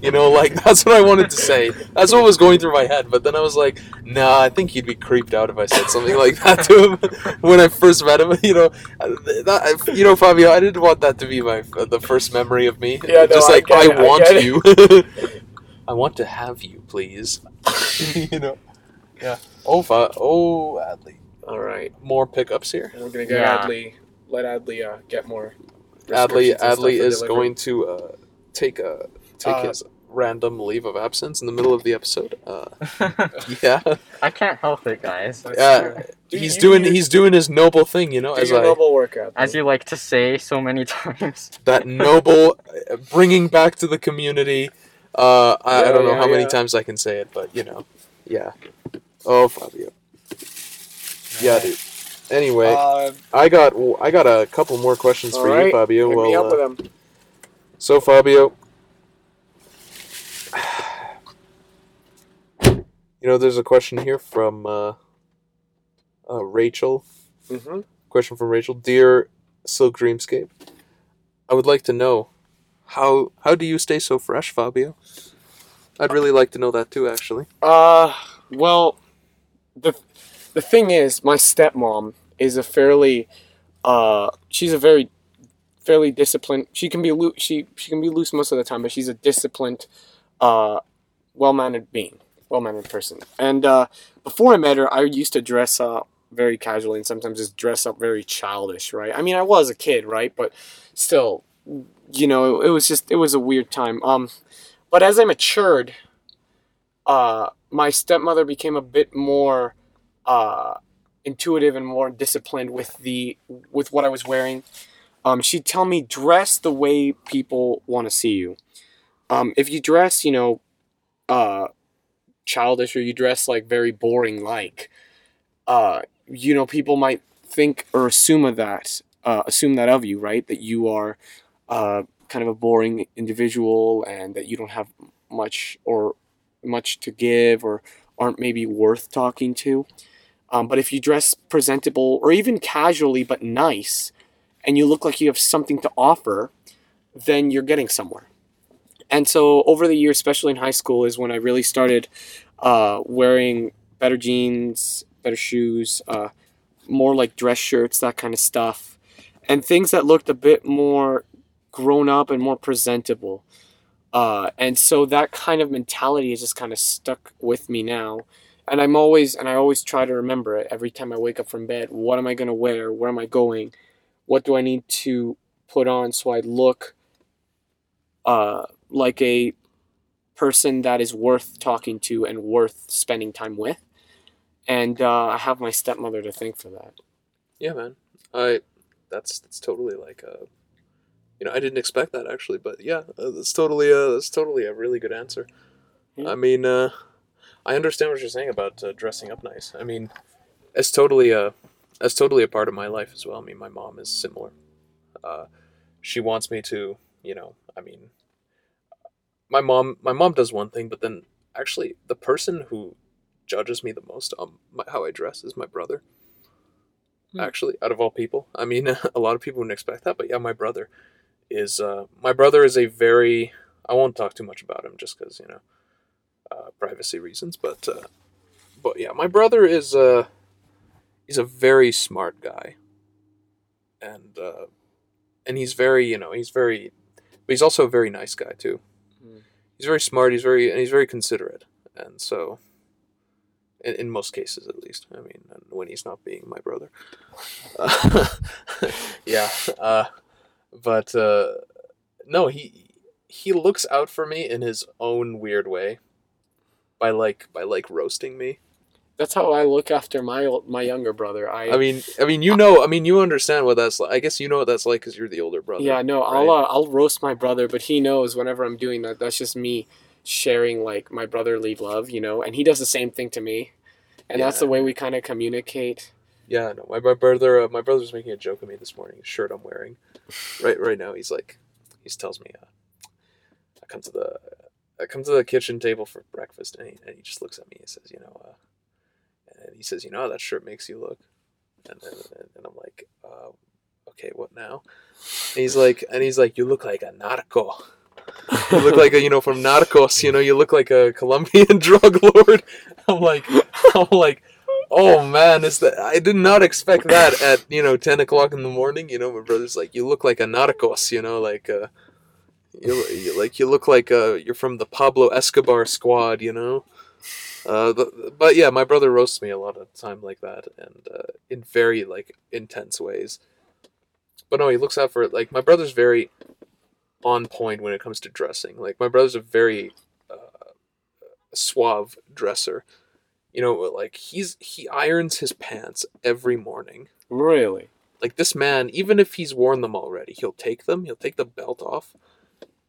You know, like that's what I wanted to say. That's what was going through my head. But then I was like, nah, I think he'd be creeped out if I said something like that to him when I first met him. You know, uh, that, you know, Fabio, I didn't want that to be my the first memory of me. Yeah, just I like I, I want it. you. I want to have you, please. you know. Yeah. Oh, Fa- oh, Adly. All right, More pickups here. we're gonna get Yeah. Adly. Let Adly uh, get more. Adly, restrictions and stuff Adly is delivery. going to uh, take a take Uh, his random leave of absence in the middle of the episode. Uh, yeah, I can't help it, guys. That's yeah. true. Do he's you- doing you- he's doing his noble thing, you know, do as your I noble work, Adly. As you like to say so many times. that noble uh, bringing back to the community. Uh, I, I don't know yeah, how many yeah. times I can say it, but you know, yeah. Oh, Fabio. Yeah, dude. Anyway, Uh, I got I got a couple more questions for you, Fabio. hit Well, uh, them. so Fabio, you know, there's a question here from uh, uh, Rachel. hmm Question from Rachel, dear Silk Dreamscape. I would like to know how how do you stay so fresh, Fabio? I'd really like to know that too, actually. Uh, well, the the thing is, my stepmom is a fairly, uh, she's a very, fairly disciplined. She can be loo- she she can be loose most of the time, but she's a disciplined, uh, well mannered being, well mannered person. And uh, before I met her, I used to dress up very casually and sometimes just dress up very childish, right? I mean, I was a kid, right? But still, you know, it was just it was a weird time. Um, but as I matured, uh, my stepmother became a bit more uh, intuitive and more disciplined with the with what I was wearing. Um, she'd tell me dress the way people want to see you. Um, if you dress, you know, uh, childish or you dress like very boring, like, uh, you know, people might think or assume of that, uh, assume that of you, right? That you are uh, kind of a boring individual and that you don't have much or much to give or aren't maybe worth talking to. Um, but if you dress presentable or even casually but nice and you look like you have something to offer, then you're getting somewhere. And so over the years, especially in high school, is when I really started uh, wearing better jeans, better shoes, uh, more like dress shirts, that kind of stuff, and things that looked a bit more grown up and more presentable. Uh, and so that kind of mentality has just kind of stuck with me now. And I'm always, and I always try to remember it every time I wake up from bed. What am I going to wear? Where am I going? What do I need to put on so I look uh, like a person that is worth talking to and worth spending time with? And uh, I have my stepmother to thank for that. Yeah, man. I that's that's totally like a you know, I didn't expect that actually, but yeah, uh, that's totally a that's totally a really good answer. Yeah. I mean, uh I understand what you're saying about uh, dressing up nice. I mean, it's totally a that's totally a part of my life as well. I mean, my mom is similar. Uh she wants me to, you know, I mean, my mom my mom does one thing, but then actually the person who judges me the most on my, how I dress is my brother Hmm. actually out of all people i mean a lot of people wouldn't expect that but yeah my brother is uh, my brother is a very i won't talk too much about him just because you know uh, privacy reasons but uh, but yeah my brother is uh he's a very smart guy and uh, and he's very you know he's very, but he's also a very nice guy too. Mm. He's very smart. He's very and he's very considerate, and so. In, in most cases, at least. I mean, when he's not being my brother. Yeah. Uh, but uh, no, he he looks out for me in his own weird way. By like by like roasting me. That's how I look after my my younger brother. I, I mean, I mean, you know, I mean, you understand what that's like. I guess you know what that's like because you're the older brother. yeah, no, I'll uh, I'll roast my brother, but he knows whenever I'm doing that, that's just me sharing like my brotherly love, you know, and he does the same thing to me, and that's the way we kind of communicate. Yeah, no, my, my brother, uh, my brother was making a joke at me this morning. Shirt I'm wearing, right, right now. He's like, he tells me, uh, I come to the, I come to the kitchen table for breakfast, and he, and he just looks at me and says, you know, uh, and he says, you know that shirt makes you look, and then, and, and I'm like, uh, okay, what now? And he's like, and he's like, you look like a narco. You look like a, you know, from Narcos. You know, you look like a Colombian drug lord. I'm like, I'm like, oh man, that? I did not expect that at you know ten o'clock in the morning. You know, my brother's like, you look like a Narcos. You know, like uh, you, you like you look like uh, you're from the Pablo Escobar squad. You know. Uh, but, but yeah, my brother roasts me a lot of time like that, and uh, in very like intense ways. But no, he looks out for it. Like my brother's very on point when it comes to dressing. Like my brother's a very uh, suave dresser. You know, like he's he irons his pants every morning. Really? Like this man, even if he's worn them already, he'll take them. He'll take the belt off.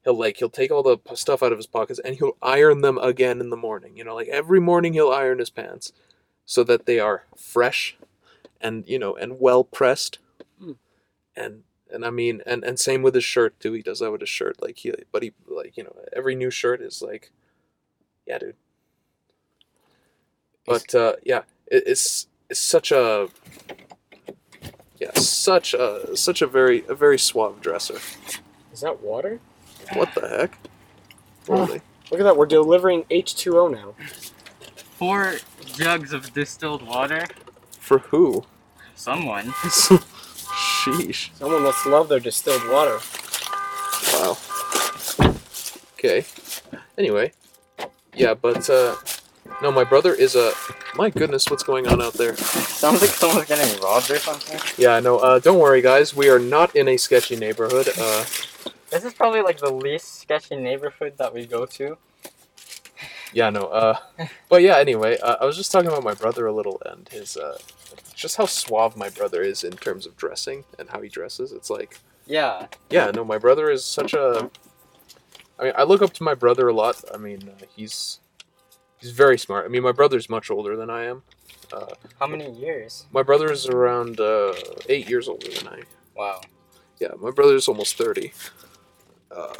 He'll like he'll take all the stuff out of his pockets and he'll iron them again in the morning. You know, like every morning he'll iron his pants so that they are fresh and you know and well pressed. Hmm. And and I mean and and same with his shirt too. He does that with his shirt. Like he but he like you know every new shirt is like, yeah, dude. But uh, yeah, it, it's it's such a yeah such a such a very a very suave dresser. Is that water? What the heck? Holy. Look at that. We're delivering H2O now. Four jugs of distilled water. For who? Someone. Sheesh. Someone must love their distilled water. Wow. Okay. Anyway. Yeah, but uh no, my brother is a my goodness, what's going on out there? Sounds like someone's getting robbed or something. Yeah, no, uh don't worry guys, we are not in a sketchy neighborhood. Uh This is probably like the least sketchy neighborhood that we go to. yeah, no, uh but yeah, anyway, uh, I was just talking about my brother a little and his uh just how suave my brother is in terms of dressing and how he dresses. It's like Yeah. yeah, no, my brother is such a. I mean, I look up to my brother a lot. I mean, uh, he's he's very smart. I mean, my brother's much older than I am. Uh, How many years? my brother is around uh, eight years older than I. Wow. Yeah, my brother's almost thirty. Uh,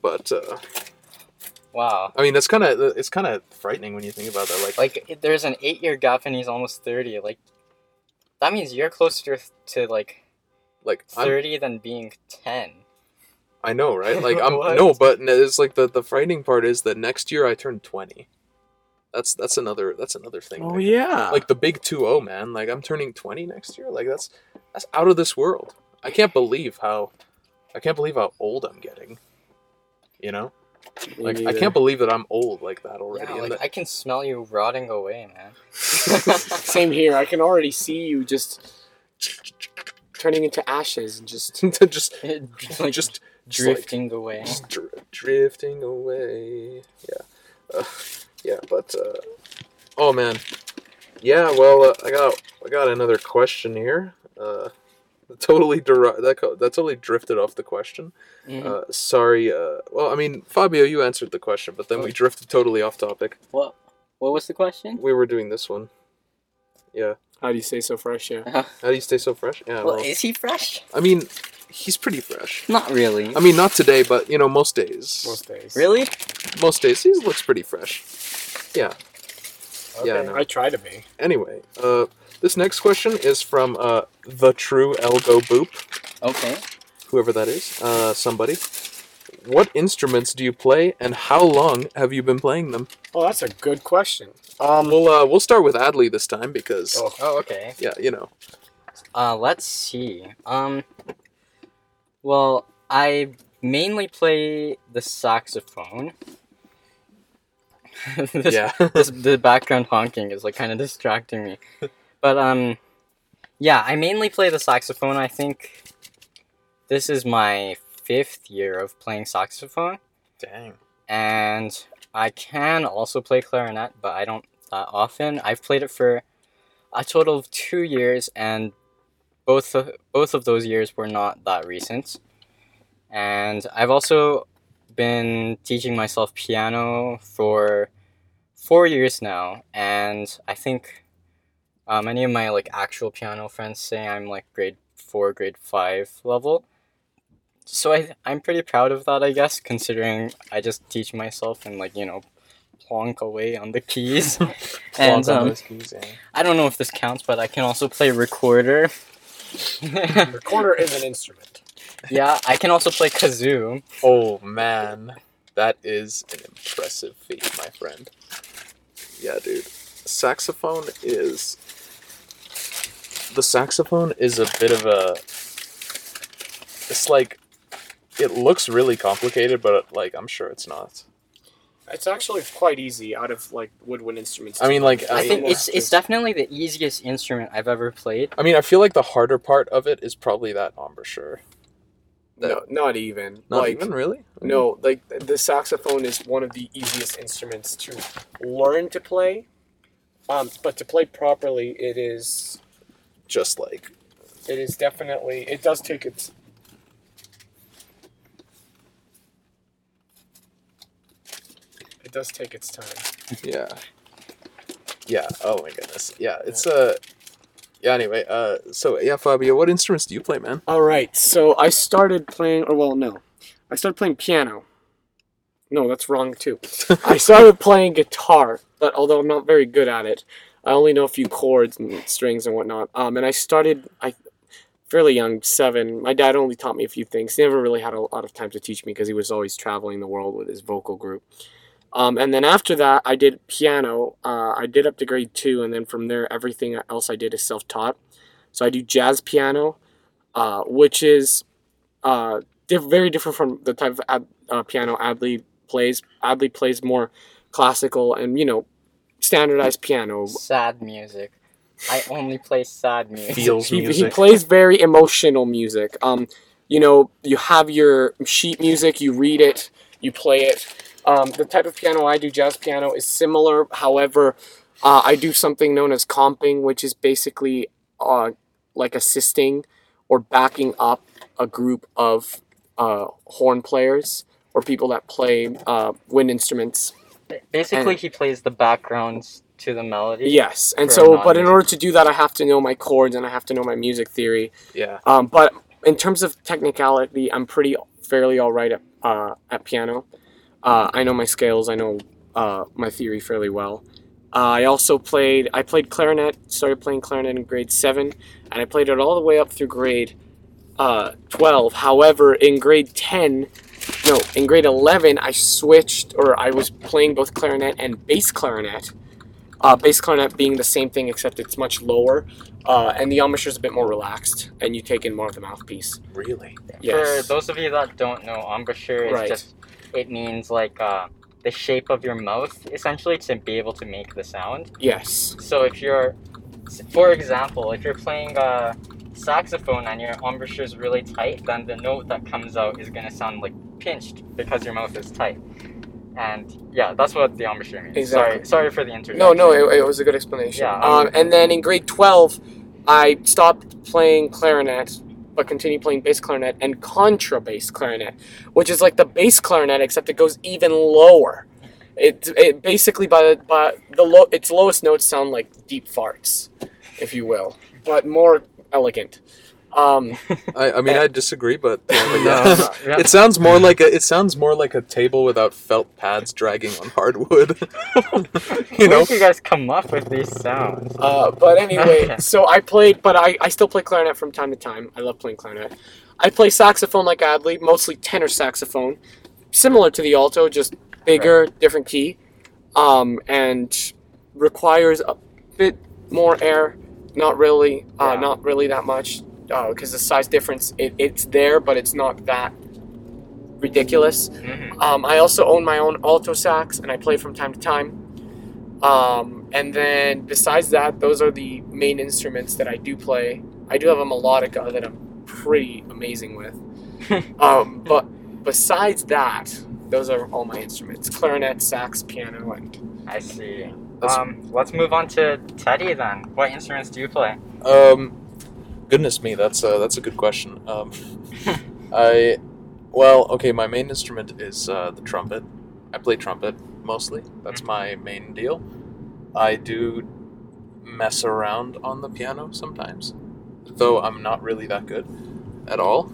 but uh, Wow. I mean, that's kind of it's kind of frightening when you think about that. Like, Like there's an eight year gap and he's almost thirty. Like that means you're closer to like like I'm, thirty than being ten. I know, right? Like, I'm no, but it's like the the frightening part is that next year I turn twenty. That's that's another that's another thing. Oh man. yeah. like the big 2-0 man like i'm turning 20 next year like that's that's out of this world i can't believe how i can't believe how old i'm getting you know Me like i can't believe that i'm old like that already Yeah, like that- I can smell you rotting away, man. Same here. I can already see you just turning into ashes and just. just like just drifting away. just dr- drifting away yeah uh, yeah but uh oh man yeah well uh, i got i got another question here uh totally deri- that co- that totally drifted off the question Mhm. Uh, sorry. Uh, well, I mean, Fabio, you answered the question, but then we drifted totally off topic. what? What was the question? We were doing this one. Yeah. How do you stay so fresh? Yeah. How do you stay so fresh? Yeah. Well, Well, is he fresh? I mean, he's pretty fresh. Not really. I mean, not today, but you know, most days. Most days. really? Most days, he looks pretty fresh. Yeah. Yeah, no. I try to be. Anyway, uh, this next question is from uh, the true Elgo Boop, Okay. whoever that is. Uh, somebody. What instruments do you play, and how long have you been playing them? Oh, that's a good question. Um. We'll uh, we'll start with Adly this time because Oh. Oh, okay. yeah, you know. Uh, let's see. Um, Well, I mainly play the saxophone. this, yeah. this the background honking is like kind of distracting me. But um yeah, I mainly play the saxophone. I think this is my 5th year of playing saxophone Dang. and I can also play clarinet, but I don't that often. I've played it for a total of 2 years and both of, both of those years were not that recent. And I've also been teaching myself piano for four years now, and I think uh, many of my like actual piano friends say I'm like grade four, grade five level. So I I'm pretty proud of that, I guess, considering I just teach myself and like you know plonk away on the keys. and on um, keys, yeah. I don't know if this counts, but I can also play recorder. Recorder is an instrument. yeah, I can also play kazoo. Oh man, that is an impressive feat, my friend. Yeah, dude. Saxophone is the saxophone is a bit of a it's like it looks really complicated, but like I'm sure it's not. It's actually quite easy out of like woodwind instruments. I mean, like I I, think it's it's definitely the easiest instrument I've ever played. I mean, I feel like the harder part of it is probably that embouchure. no, not even. Not like, even really. No, like the saxophone is one of the easiest instruments to learn to play. Um, but to play properly, it is Just like it is definitely it does take its it does take its time. yeah, yeah. Oh my goodness. Yeah, it's uh Yeah. Anyway, uh, so yeah, Fabio, what instruments do you play, man? All right, so I started playing, or well, no, I started playing piano. No, that's wrong too. I started playing guitar, but although I'm not very good at it, I only know a few chords and strings and whatnot. Um, and I started, I fairly young, seven. My dad only taught me a few things. He never really had a lot of time to teach me because he was always traveling the world with his vocal group. Um, and then after that, I did piano. Uh, I did up to grade two, and then from there, everything else I did is self-taught. So I do jazz piano, uh, which is uh, diff- very different from the type of uh, piano Adly plays. Adly plays more classical and you know standardized piano. Sad music. I only play sad music. Feels He, he plays very emotional music. Um, you know, you have your sheet music, you read it, you play it. Um, the type of piano I do, jazz piano, is similar. However, uh, I do something known as comping, which is basically uh, like assisting or backing up a group of uh, horn players or people that play uh, wind instruments. Basically, And- he plays the backgrounds to the melody. Yes, and so, but in order to do that, I have to know my chords and I have to know my music theory. Yeah. Um, but in terms of technicality, I'm pretty fairly all right at, uh, at piano. Uh, I know my scales. I know uh, my theory fairly well. Uh, I also played. I played clarinet. Started playing clarinet in grade seven, and I played it all the way up through grade uh, twelve. However, in grade ten, no, in grade eleven, I switched, or I was playing both clarinet and bass clarinet. Uh, bass clarinet being the same thing except it's much lower, uh, and the embouchure is a bit more relaxed, and you take in more of the mouthpiece. Really? Yes. For those of you that don't know, embouchure is Right. just it means like uh, the shape of your mouth essentially to be able to make the sound. Yes. So if you're, for example, if you're playing a saxophone and your embouchure is really tight, then the note that comes out is gonna sound like pinched because your mouth is tight. And yeah, that's what the embouchure means. Exactly. Sorry, sorry for the interruption. No, no, it, it was a good explanation. Yeah, Um, and then in grade 12, I stopped playing clarinet, but continued playing bass clarinet and contrabass clarinet, which is like the bass clarinet, except it goes even lower. It, it basically by the by the low its lowest notes sound like deep farts, if you will, but more elegant. Um, I, I mean, I disagree, but, yeah, yeah. yeah. it sounds more like a it sounds more like a table without felt pads dragging on hardwood. you Where know, did you guys come up with these sounds? Uh, but anyway, so I played, but I, I still play clarinet from time to time. I love playing clarinet. I play saxophone like Adly, mostly tenor saxophone, similar to the alto, just bigger, different key, um, and requires a bit more air. Not really, uh, Yeah. not really that much. because the size difference it, it's there, but it's not that ridiculous. Mhm. Um, I also own my own alto sax, and I play from time to time. Um, and then besides that, those are the main instruments that I do play. I do have a melodica that I'm pretty amazing with. um, but besides that, those are all my instruments: clarinet, sax, piano, and I see. That's- Um, let's move on to Teddy then. What instruments do you play? Um, goodness me, that's a, that's a good question. Um, I, well, okay, my main instrument is uh, the trumpet. I play trumpet mostly. That's my main deal. I do mess around on the piano sometimes, though I'm not really that good at all.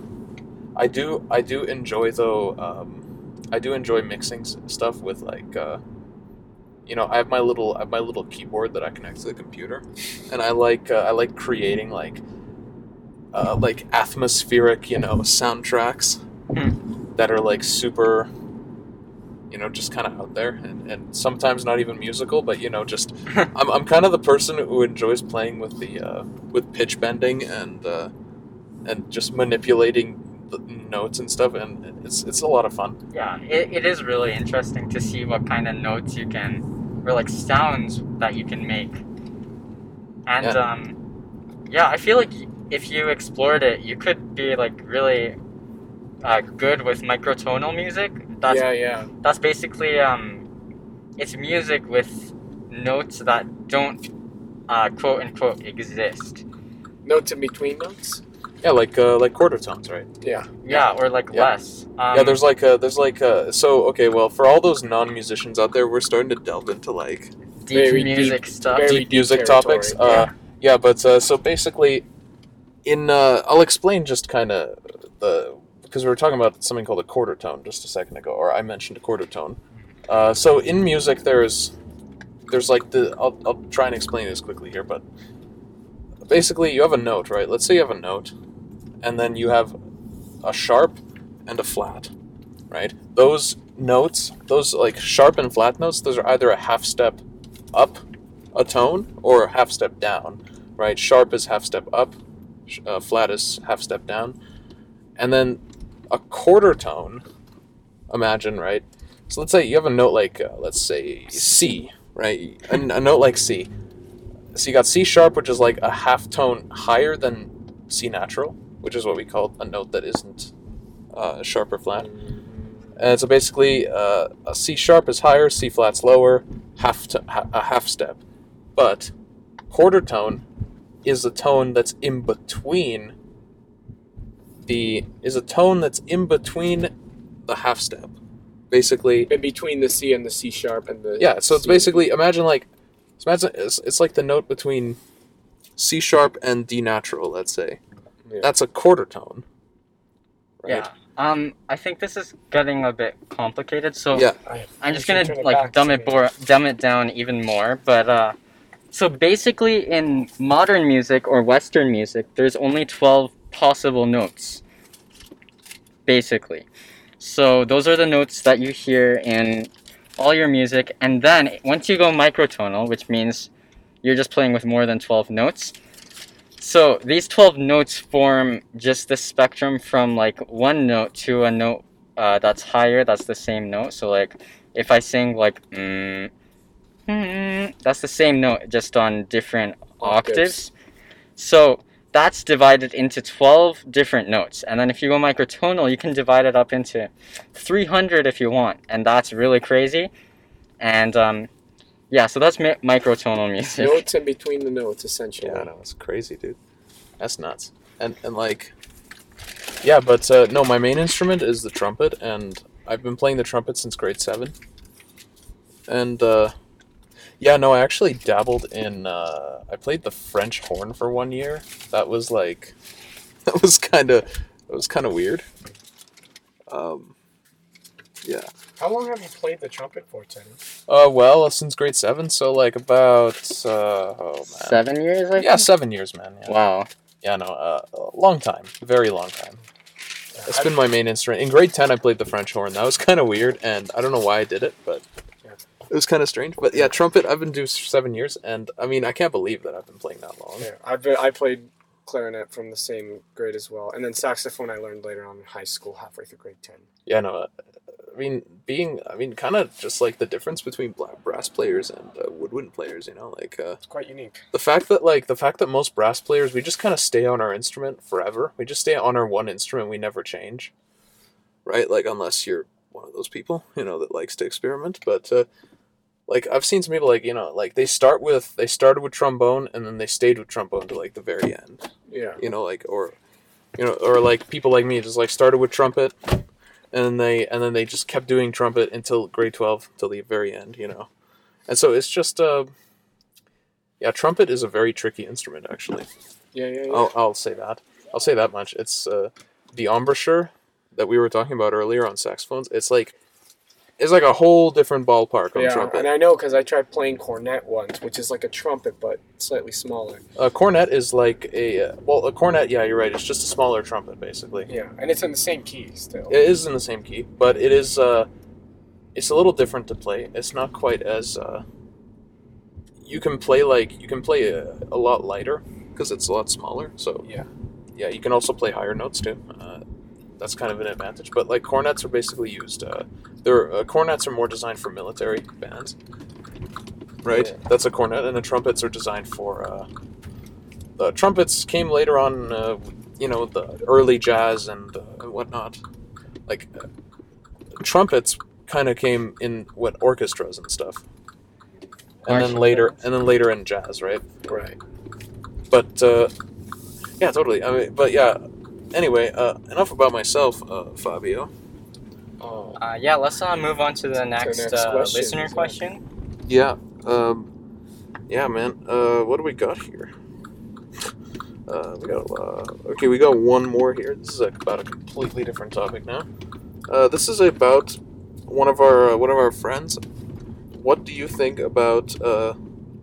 I do I do enjoy though. Um, I do enjoy mixing stuff with like. Uh, you know, I have my little I have my little keyboard that I connect to the computer, and I like uh, I like creating like uh, like atmospheric you know soundtracks that are like super you know just kind of out there and, and sometimes not even musical but you know just I'm, I'm kind of the person who enjoys playing with the uh, with pitch bending and uh, and just manipulating the notes and stuff and it's it's a lot of fun. Yeah, it, it is really interesting to see what kind of notes you can, or like sounds that you can make. And Yeah. um, yeah, I feel like if you explored it, you could be like really uh, good with microtonal music. That's yeah, yeah. that's basically um, it's music with notes that don't uh, quote unquote exist. Notes in between notes. Yeah like uh, like quarter tones right Yeah, Yeah, or like Yeah. less. Um, yeah there's like a there's like a so okay well for all those non-musicians out there we're starting to delve into like deep very music deep- stuff. very deep music territory, topics. Uh, yeah, but uh, so basically, in uh, I'll explain just kind of the because we were talking about something called a quarter tone just a second ago, or I mentioned a quarter tone. Uh, so in music, there's there's like the I'll, I'll try and explain this quickly here, but basically you have a note, right? Let's say you have a note, and then you have a sharp and a flat, right? Those notes, those like sharp and flat notes, those are either a half step up a tone or a half step down, right? Sharp is half step up, uh, flat is half step down, and then a quarter tone. Imagine, right? So let's say you have a note like, uh, let's say C, right? A, a note like C. So you got C sharp, which is like a half tone higher than C natural, which is what we call a note that isn't uh, sharp or flat. And so basically, uh, a C sharp is higher, C flat's lower, half to, ha- a half step. But quarter tone is a tone that's in between the is a tone that's in between the half step. Basically, in between the C and the C sharp and the yeah. So it's C. basically imagine like imagine it's, it's like the note between C sharp and D natural. Let's say Yeah. that's a quarter tone. Right? Yeah. Um, I think this is getting a bit complicated, so Yeah. I- I'm just gonna turn it like dumb to it me. bor- dumb it down even more. But uh, so basically, in modern music or Western music, there's only twelve possible notes. Basically, so those are the notes that you hear in all your music, and then once you go microtonal, which means you're just playing with more than twelve notes. So these twelve notes form just the spectrum from like one note to a note uh, that's higher, that's the same note. So like if I sing like mm, mm, that's the same note just on different octaves. Octaves. So that's divided into 12 different notes. And then if you go microtonal, you can divide it up into 300 if you want. And that's really crazy. And um, yeah, so that's mi- microtonal music. notes in between the notes essentially. Yeah, I know it's crazy, dude. That's nuts. And and like, yeah, but uh, no, my main instrument is the trumpet, and I've been playing the trumpet since grade seven. And uh, yeah, no, I actually dabbled in. Uh, I played the French horn for one year. That was like, that was kind of, that was kind of weird. Um, yeah. How long have you played the trumpet for, Teddy? Uh, well, since grade seven, so like about uh, oh man, Seven years, I yeah, think? seven years, man. Yeah. Wow. Yeah, no, uh, a long time, very long time. It's been my main instrument. In grade ten, I played the French horn. That was kind of weird, and I don't know why I did it, but Yeah. it was kind of strange. But yeah, trumpet. I've been doing seven years, and I mean, I can't believe that I've been playing that long. Yeah, I've been, I played clarinet from the same grade as well, and then saxophone I learned later on in high school, halfway through grade ten. Yeah, no. I mean, being, I mean, kind of just like the difference between brass players and uh, woodwind players. You know, like uh, It's quite unique. the fact that like the fact that most brass players we just kind of stay on our instrument forever. We just stay on our one instrument. We never change, right? Like unless you're one of those people, you know, that likes to experiment. But uh, like I've seen some people like you know like they start with they started with trombone and then they stayed with trombone to like the very end. Yeah. You know, like or you know or like people like me just like started with trumpet and then they and then they just kept doing trumpet until grade 12 till the very end you know. And so it's just uh yeah trumpet is a very tricky instrument actually. Yeah, yeah, yeah. I'll, I'll say that. I'll say that much. It's uh the embouchure that we were talking about earlier on saxophones it's like it's like a whole different ballpark on yeah, trumpet and I know because I tried playing cornet once, which is like a trumpet but slightly smaller. a cornet is like a uh, well a cornet yeah you're right it's just a smaller trumpet basically Yeah, and it's in the same key still. It is in the same key, but it is uh, it's a little different to play. It's not quite as uh, you can play like you can play a, a lot lighter because it's a lot smaller. So Yeah. yeah, you can also play higher notes too. Uh, that's kind of an advantage. But like cornets are basically used. Uh, they're uh, cornets are more designed for military bands, right? Yeah. That's a cornet, and the trumpets are designed for. Uh, the trumpets came later on, uh, you know, the early jazz and, uh, whatnot. Like uh, trumpets kind of came in what orchestras and stuff, and then Marching later, and then later in jazz, right? Right. but uh, yeah, totally. I mean, but yeah. Anyway, uh, enough about myself, uh, Fabio. Oh. Uh, yeah, let's uh, move on to the next, next uh, question, listener Zach. question. Yeah. Um, yeah, man. Uh, what do we got here? Uh, we got uh, okay. We got one more here. This is about a completely different topic now. Uh, this is about one of our uh, one of our friends. What do you think about uh,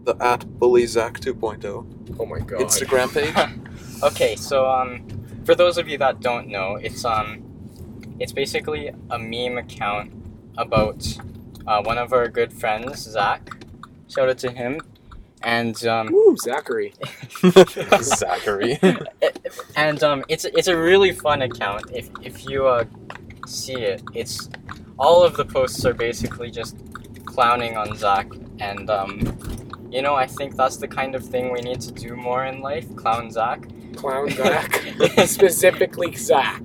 the at bully Zach 2.0 Oh my god. Instagram page? Okay, so um, for those of you that don't know, it's um, it's basically a meme account about uh, one of our good friends, Zach. Shout out to him, and um, Woo, Zachary. Zachary. and um, it's it's a really fun account. If if you uh, see it, it's all of the posts are basically just clowning on Zach, and um, you know I think that's the kind of thing we need to do more in life. Clown Zach. Clown Zach. Specifically Zach.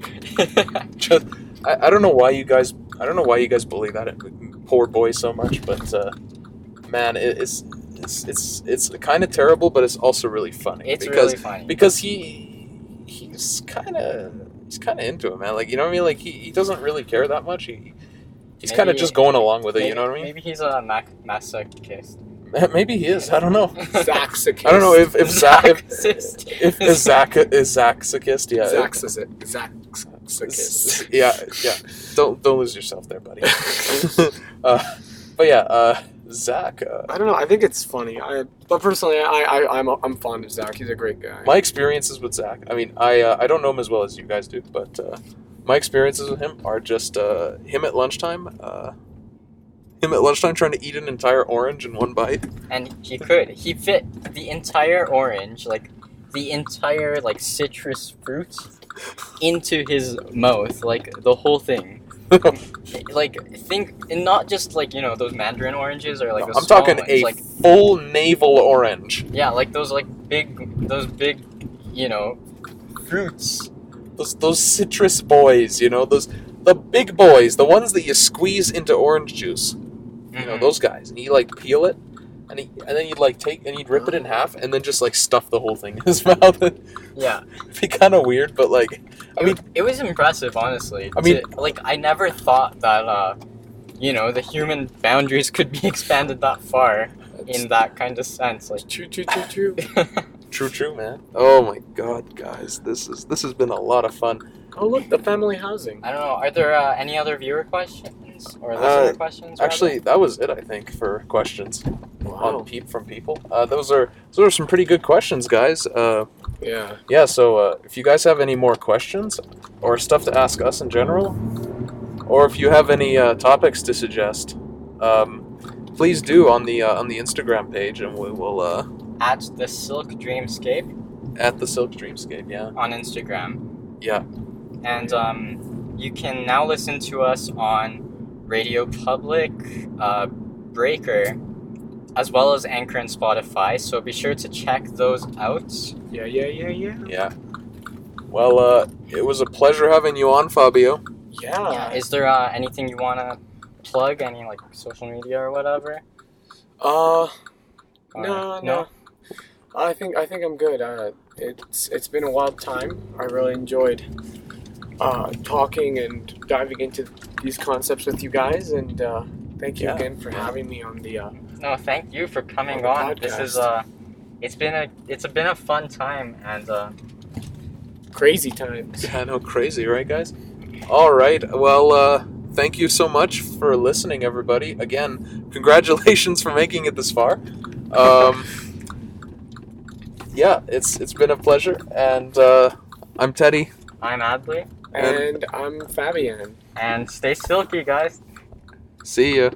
Just, I, I don't know why you guys I don't know why you guys bully that poor boy so much, but uh, man, it, it's it's it's it's kind of terrible, but it's also really funny It's because really funny. because he he's kind of he's kind of into it, man. Like you know what I mean? Like he, he doesn't really care that much. He he's kind of just going along with it. maybe, you know what I mean? Maybe he's a mac- masochist. Maybe he is. I don't know. Zach's a kiss. I don't know if if Zach if, if, if Zach is Zach's a. Yeah. Zach's a Zach's a yeah, yeah. Don't don't lose yourself there, buddy. uh, but yeah, uh, Zach. Uh, I don't know. I think it's funny. I, but personally, I, I, I'm, I'm fond of Zach. He's a great guy. my experiences with Zach. I mean, I uh, I don't know him as well as you guys do, but uh, my experiences with him are just uh, him at lunchtime. Uh, him at lunchtime trying to eat an entire orange in one bite. and he could. He fit the entire orange, like the entire like citrus fruit, into his mouth, like the whole thing. Like think, and not just like you know those mandarin oranges or like those I'm talking ones, a like full navel orange. yeah, like those like big, those big, you know, fruits. Those those citrus boys, you know, those the big boys, the ones that you squeeze into orange juice. You know, Mhm. those guys. And you like peel it and he, and then you'd like take and you'd rip it in half and then just like stuff the whole thing in his mouth. yeah, It'd be kind of weird, but like I it, mean, it was impressive, honestly. I mean- to- like I never thought that, uh, you know, the human boundaries could be expanded that far in that kind of sense. Like, True, true, true, true. true, true, man. Oh my god, guys, this is this has been a lot of fun. Oh look, the family housing. I don't know. Are there uh, any other viewer questions or Uh, questions? rather? Actually, that was it. I think for questions on peep from people. Uh, those are those are some pretty good questions, guys. Uh, Yeah. yeah. So uh, if you guys have any more questions or stuff to ask us in general, or if you have any uh, topics to suggest, um, please do on the uh, on the Instagram page, and we will. Uh, at the Silk Dreamscape. At the Silk Dreamscape, yeah. on Instagram. Yeah. And um, you can now listen to us on RadioPublic, uh, Breaker, as well as Anchor and Spotify. So be sure to check those out. Yeah, yeah, yeah, yeah. Yeah. Well, uh, it was a pleasure having you on, Fabio. Yeah. Yeah. Is there uh, anything you want to plug? Any like social media or whatever? Uh, Or- no, no. I think I think I'm good. Uh, it's it's been a wild time. I really enjoyed uh, talking and diving into these concepts with you guys, and uh, thank you Yeah. again for having me on the. Uh, No, thank you for coming On on. This is podcast. uh, it's been a it's been a fun time, and uh, crazy times. I know, crazy, right, guys? All right. Well, uh, thank you so much for listening, everybody. Again, congratulations for making it this far. Um, yeah, it's it's been a pleasure, and uh, I'm Teddy. I'm Adly, And I'm Fabian. and stay silky, guys. See ya.